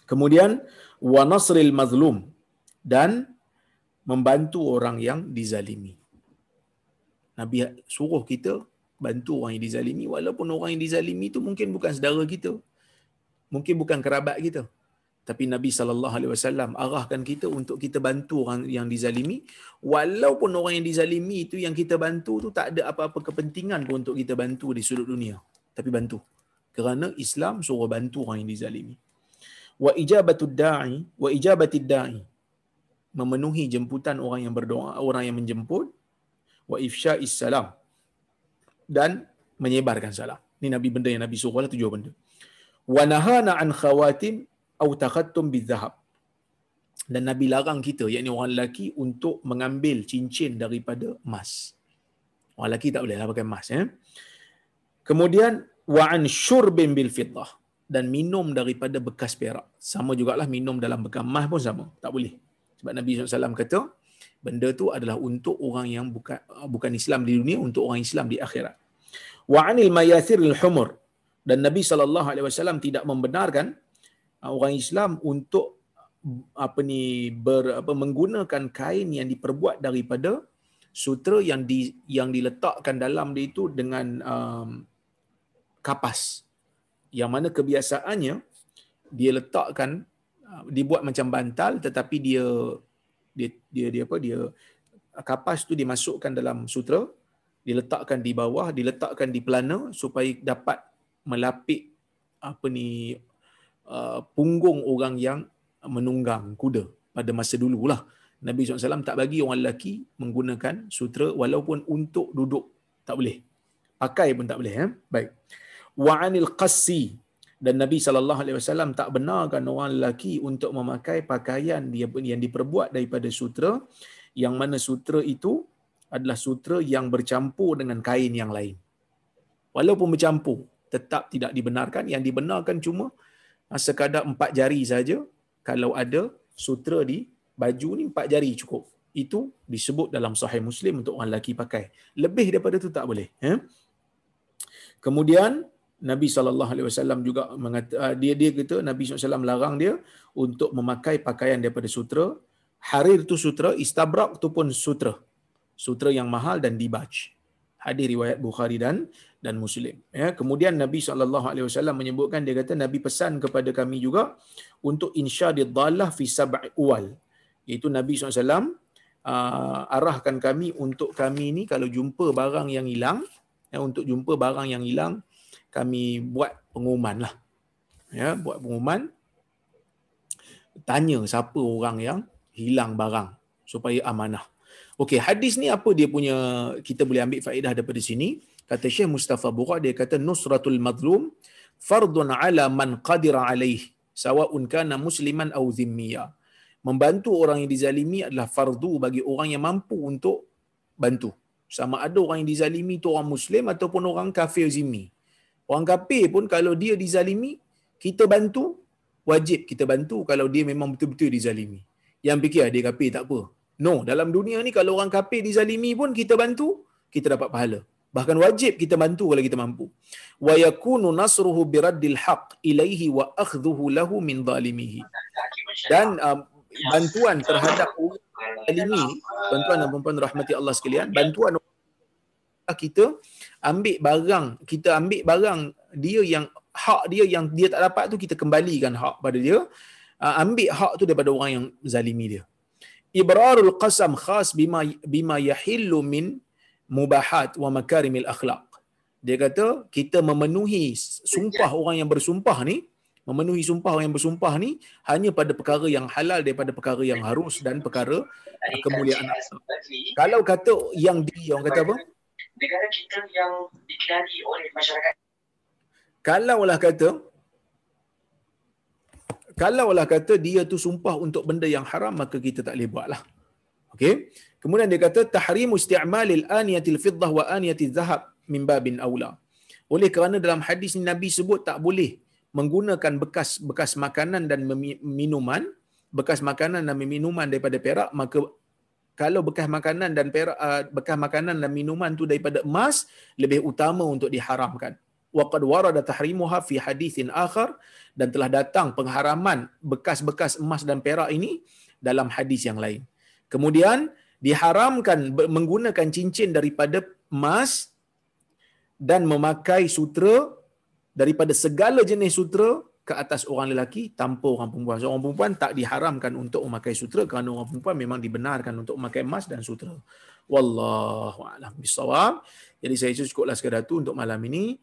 Kemudian, wa nasril mazlum. Dan membantu orang yang dizalimi. Nabi suruh kita bantu orang yang dizalimi. Walaupun orang yang dizalimi tu mungkin bukan saudara kita. Mungkin bukan kerabat kita. Tapi Nabi sallallahu alaihi wasallam arahkan kita untuk kita bantu orang yang dizalimi walaupun orang yang dizalimi itu yang kita bantu tu tak ada apa-apa kepentingan pun untuk kita bantu di sudut dunia. Tapi bantu. Kerana Islam suruh bantu orang yang dizalimi. Wa ijabatud da'i wa ijabatid da'i memenuhi jemputan orang yang berdoa, orang yang menjemput wa ifsya'is salam dan menyebarkan salam. Ini Nabi benda yang Nabi suruh lah tujuh benda. Wa nahana an khawatim au takhattum bizahab. Dan Nabi larang kita, yakni orang lelaki untuk mengambil cincin daripada emas. Orang lelaki tak boleh lah pakai emas. Eh? Kemudian, wa an syurbin bil fitah. Dan minum daripada bekas perak. Sama jugalah minum dalam bekas emas pun sama. Tak boleh. Sebab Nabi SAW kata, benda tu adalah untuk orang yang bukan bukan Islam di dunia, untuk orang Islam di akhirat. Wa anil mayathir al-humur. Dan Nabi SAW tidak membenarkan uh, orang Islam untuk apa ni ber, apa, menggunakan kain yang diperbuat daripada sutra yang di yang diletakkan dalam dia itu dengan um, kapas. Yang mana kebiasaannya dia letakkan uh, dibuat macam bantal tetapi dia dia dia, dia apa dia kapas tu dimasukkan dalam sutra diletakkan di bawah diletakkan di pelana supaya dapat melapik apa ni uh, punggung orang yang menunggang kuda pada masa dululah Nabi SAW tak bagi orang lelaki menggunakan sutra walaupun untuk duduk tak boleh pakai pun tak boleh eh? baik wa anil qassi dan Nabi sallallahu alaihi wasallam tak benarkan orang lelaki untuk memakai pakaian dia yang diperbuat daripada sutra yang mana sutra itu adalah sutra yang bercampur dengan kain yang lain. Walaupun bercampur, tetap tidak dibenarkan. Yang dibenarkan cuma ah, sekadar empat jari saja. Kalau ada sutra di baju ni empat jari cukup. Itu disebut dalam sahih Muslim untuk orang lelaki pakai. Lebih daripada itu tak boleh. Eh? Kemudian Nabi SAW juga mengata, ah, dia dia kata Nabi SAW larang dia untuk memakai pakaian daripada sutra. Harir tu sutra, istabrak tu pun sutra sutra yang mahal dan dibaj. Hadis riwayat Bukhari dan dan Muslim. Ya, kemudian Nabi SAW menyebutkan dia kata Nabi pesan kepada kami juga untuk insyadid dalah fi sab'i. Iaitu Nabi SAW uh, ah, arahkan kami untuk kami ni kalau jumpa barang yang hilang, ya, untuk jumpa barang yang hilang, kami buat pengumuman lah. Ya, buat pengumuman, tanya siapa orang yang hilang barang supaya amanah. Okey, hadis ni apa dia punya kita boleh ambil faedah daripada sini? Kata Syekh Mustafa Bukhari dia kata nusratul mazlum fardun ala man qadira alaih sawa'un kana musliman aw zimmiya. Membantu orang yang dizalimi adalah fardu bagi orang yang mampu untuk bantu. Sama ada orang yang dizalimi tu orang muslim ataupun orang kafir zimmi. Orang kafir pun kalau dia dizalimi, kita bantu, wajib kita bantu kalau dia memang betul-betul dizalimi. Yang fikir ah, dia kafir tak apa. No, dalam dunia ni kalau orang kafir dizalimi pun kita bantu, kita dapat pahala. Bahkan wajib kita bantu kalau kita mampu. Wa yakunu nasruhu biraddil haqq ilaihi wa akhdhuhu lahu min zalimihi. Dan um, bantuan terhadap zalimi, bantuan dan perempuan rahmati Allah sekalian, bantuan kita ambil barang, kita ambil barang dia yang hak dia yang dia tak dapat tu kita kembalikan hak pada dia. Uh, ambil hak tu daripada orang yang zalimi dia ibrarul qasam khas bima bima yahillu min mubahat wa makarimil akhlaq. Dia kata kita memenuhi sumpah orang yang bersumpah ni, memenuhi sumpah orang yang bersumpah ni hanya pada perkara yang halal daripada perkara yang harus dan perkara kemuliaan. Kalau kata yang di orang kata apa? Negara kita yang dikenali oleh masyarakat. Kalaulah kata kalaulah kata dia tu sumpah untuk benda yang haram maka kita tak boleh buatlah. Okey. Kemudian dia kata tahrimu isti'malil aniyatil fiddah wa aniyatil zahab min babin aula. Oleh kerana dalam hadis ni Nabi sebut tak boleh menggunakan bekas bekas makanan dan minuman, bekas makanan dan minuman daripada perak maka kalau bekas makanan dan perak uh, bekas makanan dan minuman tu daripada emas lebih utama untuk diharamkan waqad warada tahrimuha fi hadithin akhar dan telah datang pengharaman bekas-bekas emas dan perak ini dalam hadis yang lain. Kemudian diharamkan menggunakan cincin daripada emas dan memakai sutra daripada segala jenis sutra ke atas orang lelaki tanpa orang perempuan. So, orang perempuan tak diharamkan untuk memakai sutera kerana orang perempuan memang dibenarkan untuk memakai emas dan sutera. Wallahu a'lam bisawab. Jadi saya cukuplah sekadar tu untuk malam ini.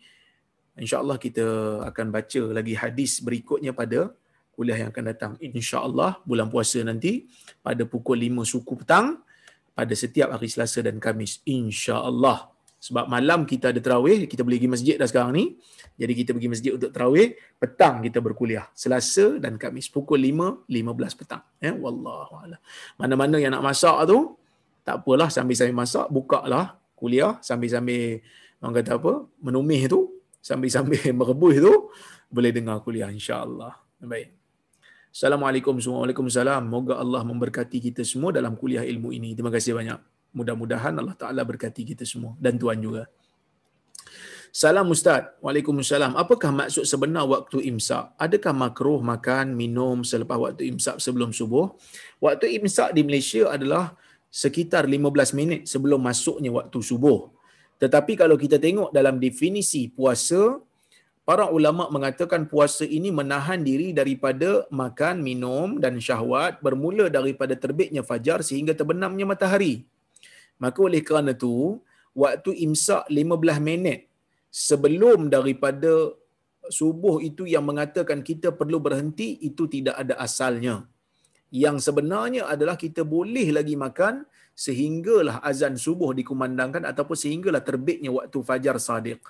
InsyaAllah kita akan baca lagi hadis berikutnya pada kuliah yang akan datang. InsyaAllah bulan puasa nanti pada pukul 5 suku petang pada setiap hari Selasa dan Kamis. InsyaAllah. Sebab malam kita ada terawih, kita boleh pergi masjid dah sekarang ni. Jadi kita pergi masjid untuk terawih, petang kita berkuliah. Selasa dan Kamis pukul 5, 15 petang. Ya, Wallahualam. Mana-mana yang nak masak tu, tak apalah sambil-sambil masak, buka lah kuliah sambil-sambil orang kata apa, menumih tu, sambil-sambil merebus tu, boleh dengar kuliah insya-Allah. Baik. Assalamualaikum Waalaikumsalam. Moga Allah memberkati kita semua dalam kuliah ilmu ini. Terima kasih banyak. Mudah-mudahan Allah Ta'ala berkati kita semua. Dan Tuhan juga. Salam Ustaz. Waalaikumsalam. Apakah maksud sebenar waktu imsak? Adakah makruh makan, minum selepas waktu imsak sebelum subuh? Waktu imsak di Malaysia adalah sekitar 15 minit sebelum masuknya waktu subuh. Tetapi kalau kita tengok dalam definisi puasa, para ulama mengatakan puasa ini menahan diri daripada makan, minum dan syahwat bermula daripada terbitnya fajar sehingga terbenamnya matahari. Maka oleh kerana itu, waktu imsak 15 minit sebelum daripada subuh itu yang mengatakan kita perlu berhenti, itu tidak ada asalnya. Yang sebenarnya adalah kita boleh lagi makan sehinggalah azan subuh dikumandangkan ataupun sehinggalah terbitnya waktu fajar sadiq.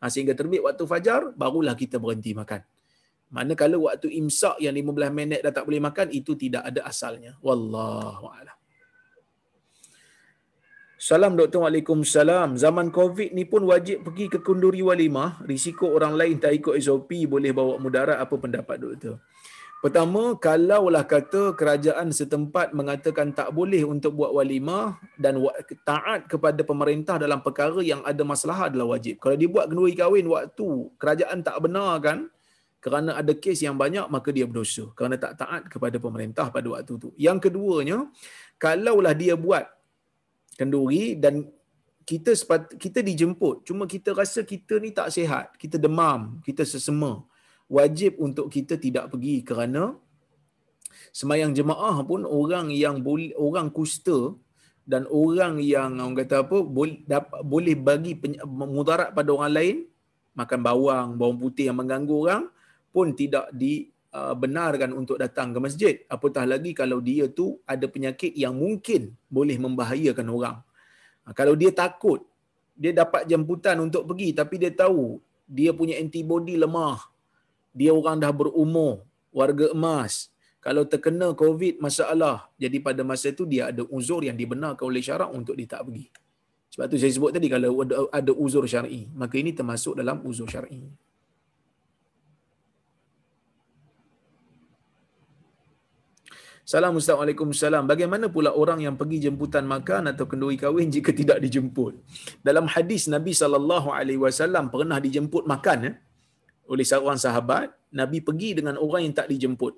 Ha, sehingga terbit waktu fajar, barulah kita berhenti makan. Mana kalau waktu imsak yang 15 minit dah tak boleh makan, itu tidak ada asalnya. Wallahu'alam. Salam Doktor Waalaikumsalam. Zaman COVID ni pun wajib pergi ke kunduri walimah. Risiko orang lain tak ikut SOP boleh bawa mudarat. Apa pendapat Doktor? Pertama, kalaulah kata kerajaan setempat mengatakan tak boleh untuk buat walimah dan taat kepada pemerintah dalam perkara yang ada masalah adalah wajib. Kalau dia buat kenduri kahwin waktu kerajaan tak benarkan kerana ada kes yang banyak maka dia berdosa kerana tak taat kepada pemerintah pada waktu itu. Yang keduanya, kalaulah dia buat kenduri dan kita sepat, kita dijemput cuma kita rasa kita ni tak sihat, kita demam, kita sesema wajib untuk kita tidak pergi kerana semayang jemaah pun orang yang boleh orang kusta dan orang yang orang kata apa boleh dapat boleh bagi mudarat pada orang lain makan bawang bawang putih yang mengganggu orang pun tidak dibenarkan uh, untuk datang ke masjid. Apatah lagi kalau dia tu ada penyakit yang mungkin boleh membahayakan orang. Ha, kalau dia takut dia dapat jemputan untuk pergi tapi dia tahu dia punya antibody lemah dia orang dah berumur, warga emas. Kalau terkena COVID masalah, jadi pada masa itu dia ada uzur yang dibenarkan oleh syarak untuk dia tak pergi. Sebab tu saya sebut tadi kalau ada, uzur syar'i, maka ini termasuk dalam uzur syar'i. Salam Assalamualaikum salam. Bagaimana pula orang yang pergi jemputan makan atau kenduri kahwin jika tidak dijemput? Dalam hadis Nabi sallallahu alaihi wasallam pernah dijemput makan ya oleh seorang sahabat, Nabi pergi dengan orang yang tak dijemput.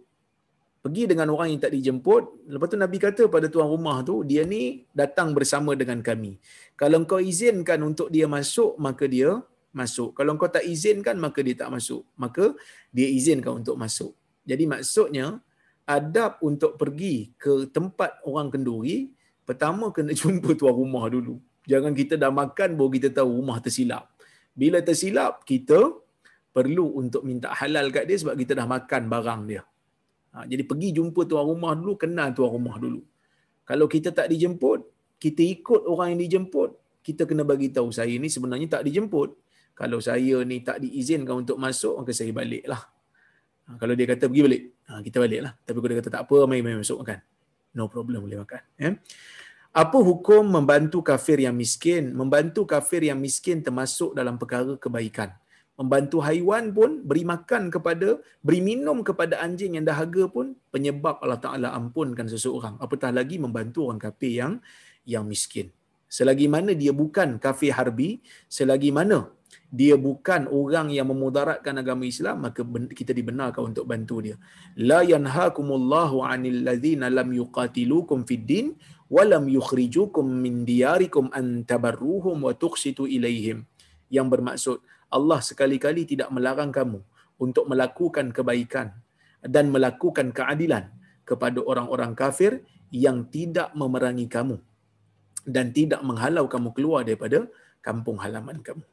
Pergi dengan orang yang tak dijemput, lepas tu Nabi kata pada tuan rumah tu, dia ni datang bersama dengan kami. Kalau engkau izinkan untuk dia masuk, maka dia masuk. Kalau engkau tak izinkan, maka dia tak masuk. Maka dia izinkan untuk masuk. Jadi maksudnya, adab untuk pergi ke tempat orang kenduri, pertama kena jumpa tuan rumah dulu. Jangan kita dah makan, baru kita tahu rumah tersilap. Bila tersilap, kita perlu untuk minta halal kat dia sebab kita dah makan barang dia. Ha, jadi pergi jumpa tuan rumah dulu, kenal tuan rumah dulu. Kalau kita tak dijemput, kita ikut orang yang dijemput, kita kena bagi tahu saya ni sebenarnya tak dijemput. Kalau saya ni tak diizinkan untuk masuk, maka saya baliklah. Ha, kalau dia kata pergi balik, ha, kita baliklah. Tapi kalau dia kata tak apa, mari mari masuk makan. No problem boleh makan. Ya? Apa hukum membantu kafir yang miskin? Membantu kafir yang miskin termasuk dalam perkara kebaikan membantu haiwan pun beri makan kepada beri minum kepada anjing yang dahaga pun penyebab Allah Taala ampunkan seseorang. Apatah lagi membantu orang kafir yang yang miskin. Selagi mana dia bukan kafir harbi selagi mana dia bukan orang yang memudaratkan agama Islam maka kita dibenarkan untuk bantu dia. La yanhaakumullahu 'anil ladzina lam yuqatilukum fid din wa lam yukhrijukum min diyarikum an tabarruhum wa tuqsitu ilaihim yang bermaksud Allah sekali-kali tidak melarang kamu untuk melakukan kebaikan dan melakukan keadilan kepada orang-orang kafir yang tidak memerangi kamu dan tidak menghalau kamu keluar daripada kampung halaman kamu.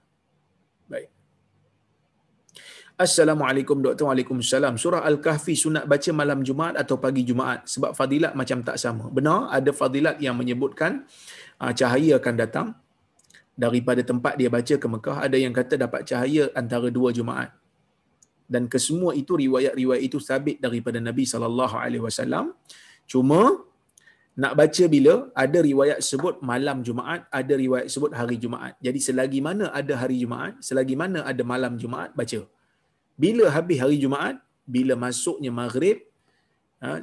Baik. Assalamualaikum doktor. Waalaikumsalam. Surah Al-Kahfi sunat baca malam Jumaat atau pagi Jumaat sebab fadilat macam tak sama. Benar, ada fadilat yang menyebutkan uh, cahaya akan datang daripada tempat dia baca ke Mekah. Ada yang kata dapat cahaya antara dua Jumaat. Dan kesemua itu riwayat-riwayat itu sabit daripada Nabi sallallahu alaihi wasallam. Cuma nak baca bila ada riwayat sebut malam Jumaat, ada riwayat sebut hari Jumaat. Jadi selagi mana ada hari Jumaat, selagi mana ada malam Jumaat, baca. Bila habis hari Jumaat, bila masuknya maghrib, ha,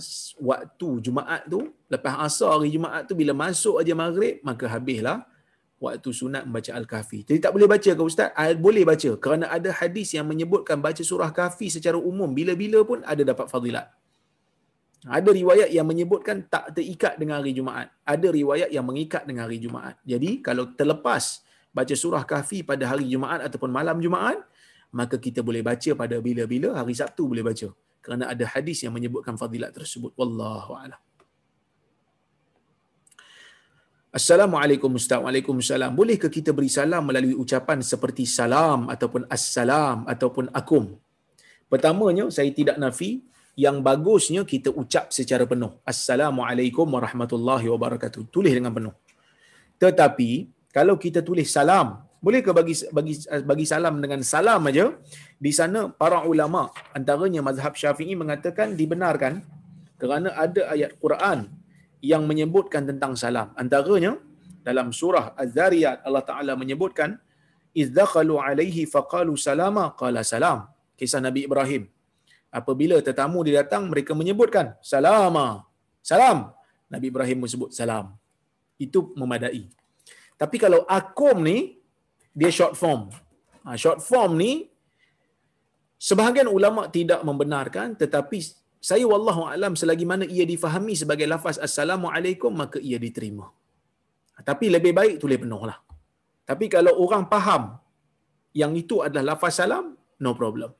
waktu Jumaat tu, lepas asar hari Jumaat tu, bila masuk aja maghrib, maka habislah waktu sunat membaca Al-Kahfi. Jadi tak boleh baca ke Ustaz? Ah, boleh baca. Kerana ada hadis yang menyebutkan baca surah Kahfi secara umum, bila-bila pun ada dapat fadilat. Ada riwayat yang menyebutkan tak terikat dengan hari Jumaat. Ada riwayat yang mengikat dengan hari Jumaat. Jadi kalau terlepas baca surah kahfi pada hari Jumaat ataupun malam Jumaat, maka kita boleh baca pada bila-bila hari Sabtu boleh baca. Kerana ada hadis yang menyebutkan fadilat tersebut. Wallahu a'lam. Assalamualaikum Ustaz. Waalaikumsalam. Bolehkah kita beri salam melalui ucapan seperti salam ataupun assalam ataupun akum? Pertamanya, saya tidak nafi yang bagusnya kita ucap secara penuh. Assalamualaikum warahmatullahi wabarakatuh. Tulis dengan penuh. Tetapi kalau kita tulis salam, boleh ke bagi bagi bagi salam dengan salam aja? Di sana para ulama antaranya mazhab Syafi'i mengatakan dibenarkan kerana ada ayat Quran yang menyebutkan tentang salam. Antaranya dalam surah Az-Zariyat Allah Taala menyebutkan izdakhalu alaihi faqalu salama qala salam. Kisah Nabi Ibrahim. Apabila tetamu dia datang mereka menyebutkan salama. Salam. Nabi Ibrahim menyebut salam. Itu memadai. Tapi kalau akum ni dia short form. Ha, short form ni sebahagian ulama tidak membenarkan tetapi saya wallahu alam selagi mana ia difahami sebagai lafaz assalamualaikum maka ia diterima. Tapi lebih baik tulis penuhlah tapi kalau orang faham yang itu adalah lafaz salam no problem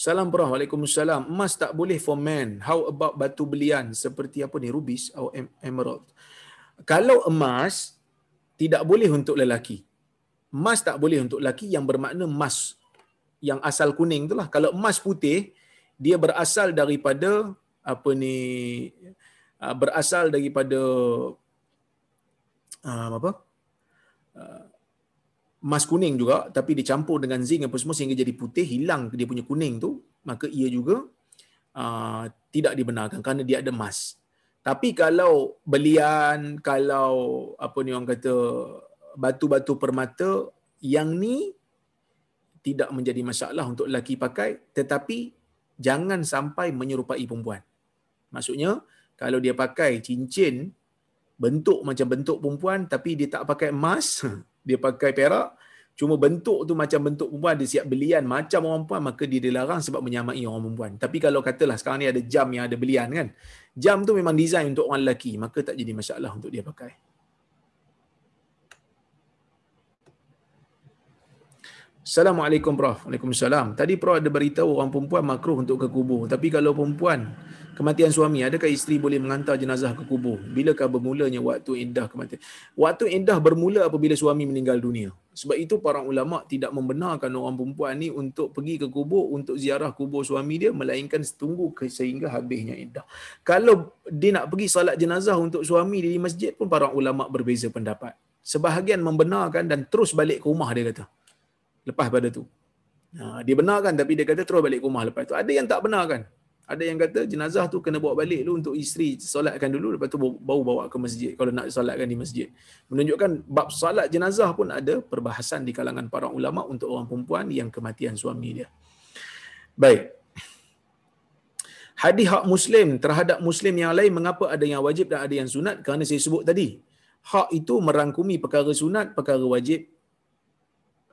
Salam Prof. Waalaikumsalam. Emas tak boleh for men. How about batu belian seperti apa ni? Rubis atau emerald? Kalau emas, tidak boleh untuk lelaki. Emas tak boleh untuk lelaki yang bermakna emas yang asal kuning tu lah. Kalau emas putih, dia berasal daripada apa ni ah, berasal daripada uh, apa emas kuning juga tapi dicampur dengan zinc apa semua sehingga jadi putih hilang dia punya kuning tu. Maka ia juga uh, tidak dibenarkan kerana dia ada emas tapi kalau belian kalau apa ni orang kata batu-batu permata yang ni tidak menjadi masalah untuk lelaki pakai tetapi jangan sampai menyerupai perempuan. Maksudnya kalau dia pakai cincin bentuk macam bentuk perempuan tapi dia tak pakai emas dia pakai perak cuma bentuk tu macam bentuk perempuan dia siap belian macam orang perempuan maka dia dilarang sebab menyamai orang perempuan tapi kalau katalah sekarang ni ada jam yang ada belian kan jam tu memang design untuk orang lelaki maka tak jadi masalah untuk dia pakai Assalamualaikum Prof. Waalaikumsalam. Tadi Prof ada beritahu orang perempuan makruh untuk ke kubur. Tapi kalau perempuan kematian suami, adakah isteri boleh mengantar jenazah ke kubur? Bilakah bermulanya waktu indah kematian? Waktu indah bermula apabila suami meninggal dunia. Sebab itu para ulama tidak membenarkan orang perempuan ni untuk pergi ke kubur untuk ziarah kubur suami dia melainkan tunggu sehingga habisnya indah. Kalau dia nak pergi salat jenazah untuk suami dia di masjid pun para ulama berbeza pendapat. Sebahagian membenarkan dan terus balik ke rumah dia kata. Lepas pada tu. Ha, dia benarkan tapi dia kata terus balik ke rumah lepas tu. Ada yang tak benarkan. Ada yang kata jenazah tu kena bawa balik dulu untuk isteri solatkan dulu lepas tu baru bawa ke masjid kalau nak solatkan di masjid. Menunjukkan bab solat jenazah pun ada perbahasan di kalangan para ulama untuk orang perempuan yang kematian suami dia. Baik. Hadis hak muslim terhadap muslim yang lain mengapa ada yang wajib dan ada yang sunat? Kerana saya sebut tadi. Hak itu merangkumi perkara sunat, perkara wajib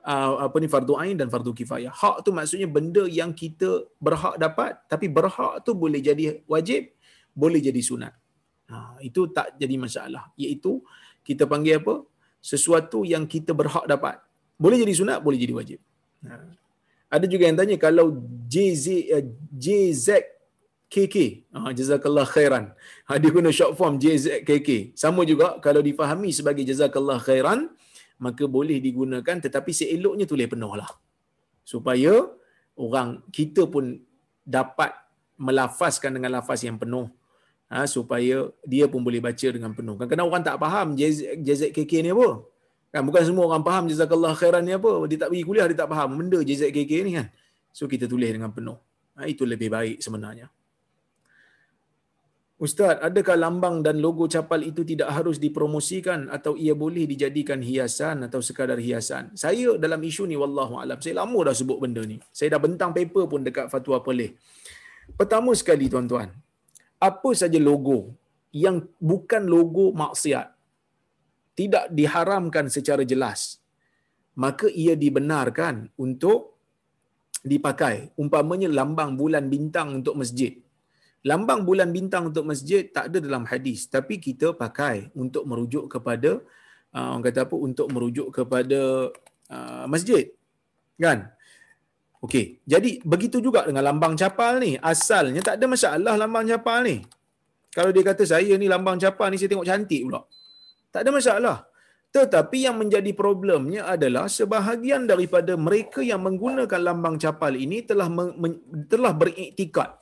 uh, apa ni fardu ain dan fardu kifayah. Hak tu maksudnya benda yang kita berhak dapat tapi berhak tu boleh jadi wajib, boleh jadi sunat. Ha, itu tak jadi masalah. Iaitu kita panggil apa? Sesuatu yang kita berhak dapat. Boleh jadi sunat, boleh jadi wajib. Ha. Ada juga yang tanya kalau JZ, uh, JZKK, ha, jazakallah khairan. Ha, dia guna short form JZKK. Sama juga kalau difahami sebagai jazakallah khairan, maka boleh digunakan tetapi seeloknya tulis penuh lah. Supaya orang kita pun dapat melafazkan dengan lafaz yang penuh ha, supaya dia pun boleh baca dengan penuh. Kadang-kadang orang tak faham JZKK ni apa. Kan bukan semua orang faham jazakallah khairan ni apa. Dia tak pergi kuliah dia tak faham benda JZKK ni kan. So kita tulis dengan penuh. Ha, itu lebih baik sebenarnya. Ustaz, adakah lambang dan logo capal itu tidak harus dipromosikan atau ia boleh dijadikan hiasan atau sekadar hiasan? Saya dalam isu ni wallahu alam. Saya lama dah sebut benda ni. Saya dah bentang paper pun dekat fatwa pelih. Pertama sekali tuan-tuan, apa saja logo yang bukan logo maksiat tidak diharamkan secara jelas maka ia dibenarkan untuk dipakai umpamanya lambang bulan bintang untuk masjid lambang bulan bintang untuk masjid tak ada dalam hadis tapi kita pakai untuk merujuk kepada uh, orang kata apa untuk merujuk kepada uh, masjid kan Okey, jadi begitu juga dengan lambang capal ni. Asalnya tak ada masalah lambang capal ni. Kalau dia kata saya ni lambang capal ni saya tengok cantik pula. Tak ada masalah. Tetapi yang menjadi problemnya adalah sebahagian daripada mereka yang menggunakan lambang capal ini telah men, telah beriktikad.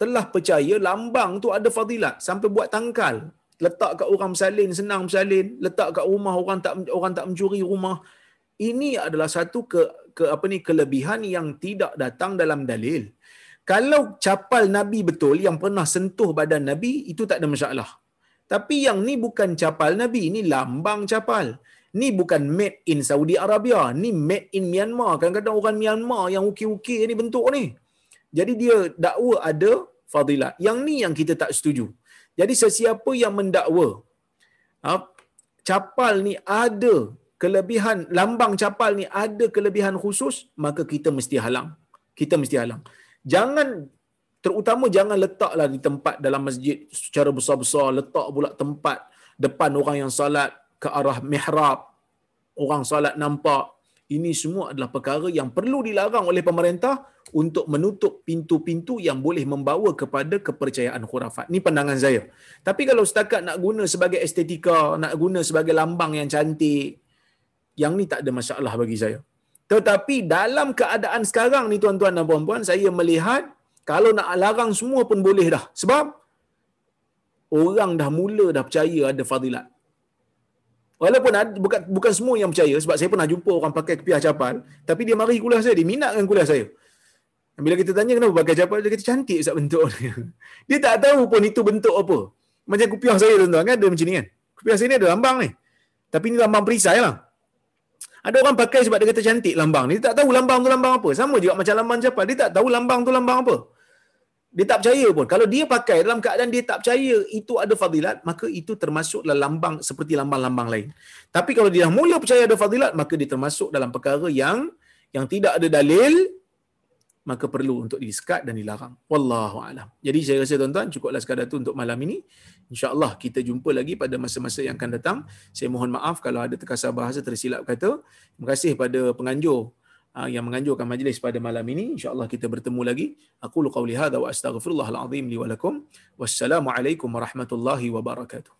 Telah percaya lambang tu ada fadilat sampai buat tangkal. Letak kat orang bersalin, senang bersalin. Letak kat rumah orang tak orang tak mencuri rumah. Ini adalah satu ke ke apa ni kelebihan yang tidak datang dalam dalil. Kalau capal Nabi betul yang pernah sentuh badan Nabi itu tak ada masalah. Tapi yang ni bukan capal Nabi, ini lambang capal. Ni bukan made in Saudi Arabia, ni made in Myanmar. Kadang-kadang orang Myanmar yang ukir-ukir ni bentuk ni. Jadi dia dakwa ada fadilat. Yang ni yang kita tak setuju. Jadi sesiapa yang mendakwa ha, capal ni ada kelebihan lambang capal ni ada kelebihan khusus maka kita mesti halang kita mesti halang jangan terutama jangan letaklah di tempat dalam masjid secara besar-besar letak pula tempat depan orang yang salat ke arah mihrab orang salat nampak ini semua adalah perkara yang perlu dilarang oleh pemerintah untuk menutup pintu-pintu yang boleh membawa kepada kepercayaan khurafat. Ini pandangan saya. Tapi kalau setakat nak guna sebagai estetika, nak guna sebagai lambang yang cantik, yang ni tak ada masalah bagi saya. Tetapi dalam keadaan sekarang ni tuan-tuan dan puan-puan, saya melihat kalau nak larang semua pun boleh dah. Sebab orang dah mula dah percaya ada fadilat. Walaupun ada, bukan bukan semua yang percaya sebab saya pernah jumpa orang pakai kepiah capal, tapi dia mari kuliah saya, dia minat dengan kuliah saya. Bila kita tanya kenapa pakai capal, dia kata cantik sebab bentuk dia. Dia tak tahu pun itu bentuk apa. Macam kupiah saya tuan-tuan kan ada macam ni kan. Kupiah saya ni ada lambang ni. Tapi ni lambang perisai lah. Ada orang pakai sebab dia kata cantik lambang ni. Dia tak tahu lambang tu lambang apa. Sama juga macam lambang capal. Dia tak tahu lambang tu lambang apa. Dia tak percaya pun. Kalau dia pakai dalam keadaan dia tak percaya itu ada fadilat, maka itu termasuk dalam lambang seperti lambang-lambang lain. Tapi kalau dia mula percaya ada fadilat, maka dia termasuk dalam perkara yang yang tidak ada dalil, maka perlu untuk disekat dan dilarang. Wallahu alam. Jadi saya rasa tuan-tuan cukuplah sekadar itu untuk malam ini. Insya-Allah kita jumpa lagi pada masa-masa yang akan datang. Saya mohon maaf kalau ada terkasar bahasa tersilap kata. Terima kasih pada penganjur ah, yang menganjurkan majlis pada malam ini. Insya-Allah kita bertemu lagi. Aku qauli hadza wa astaghfirullahal azim li wa lakum. Wassalamualaikum warahmatullahi wabarakatuh.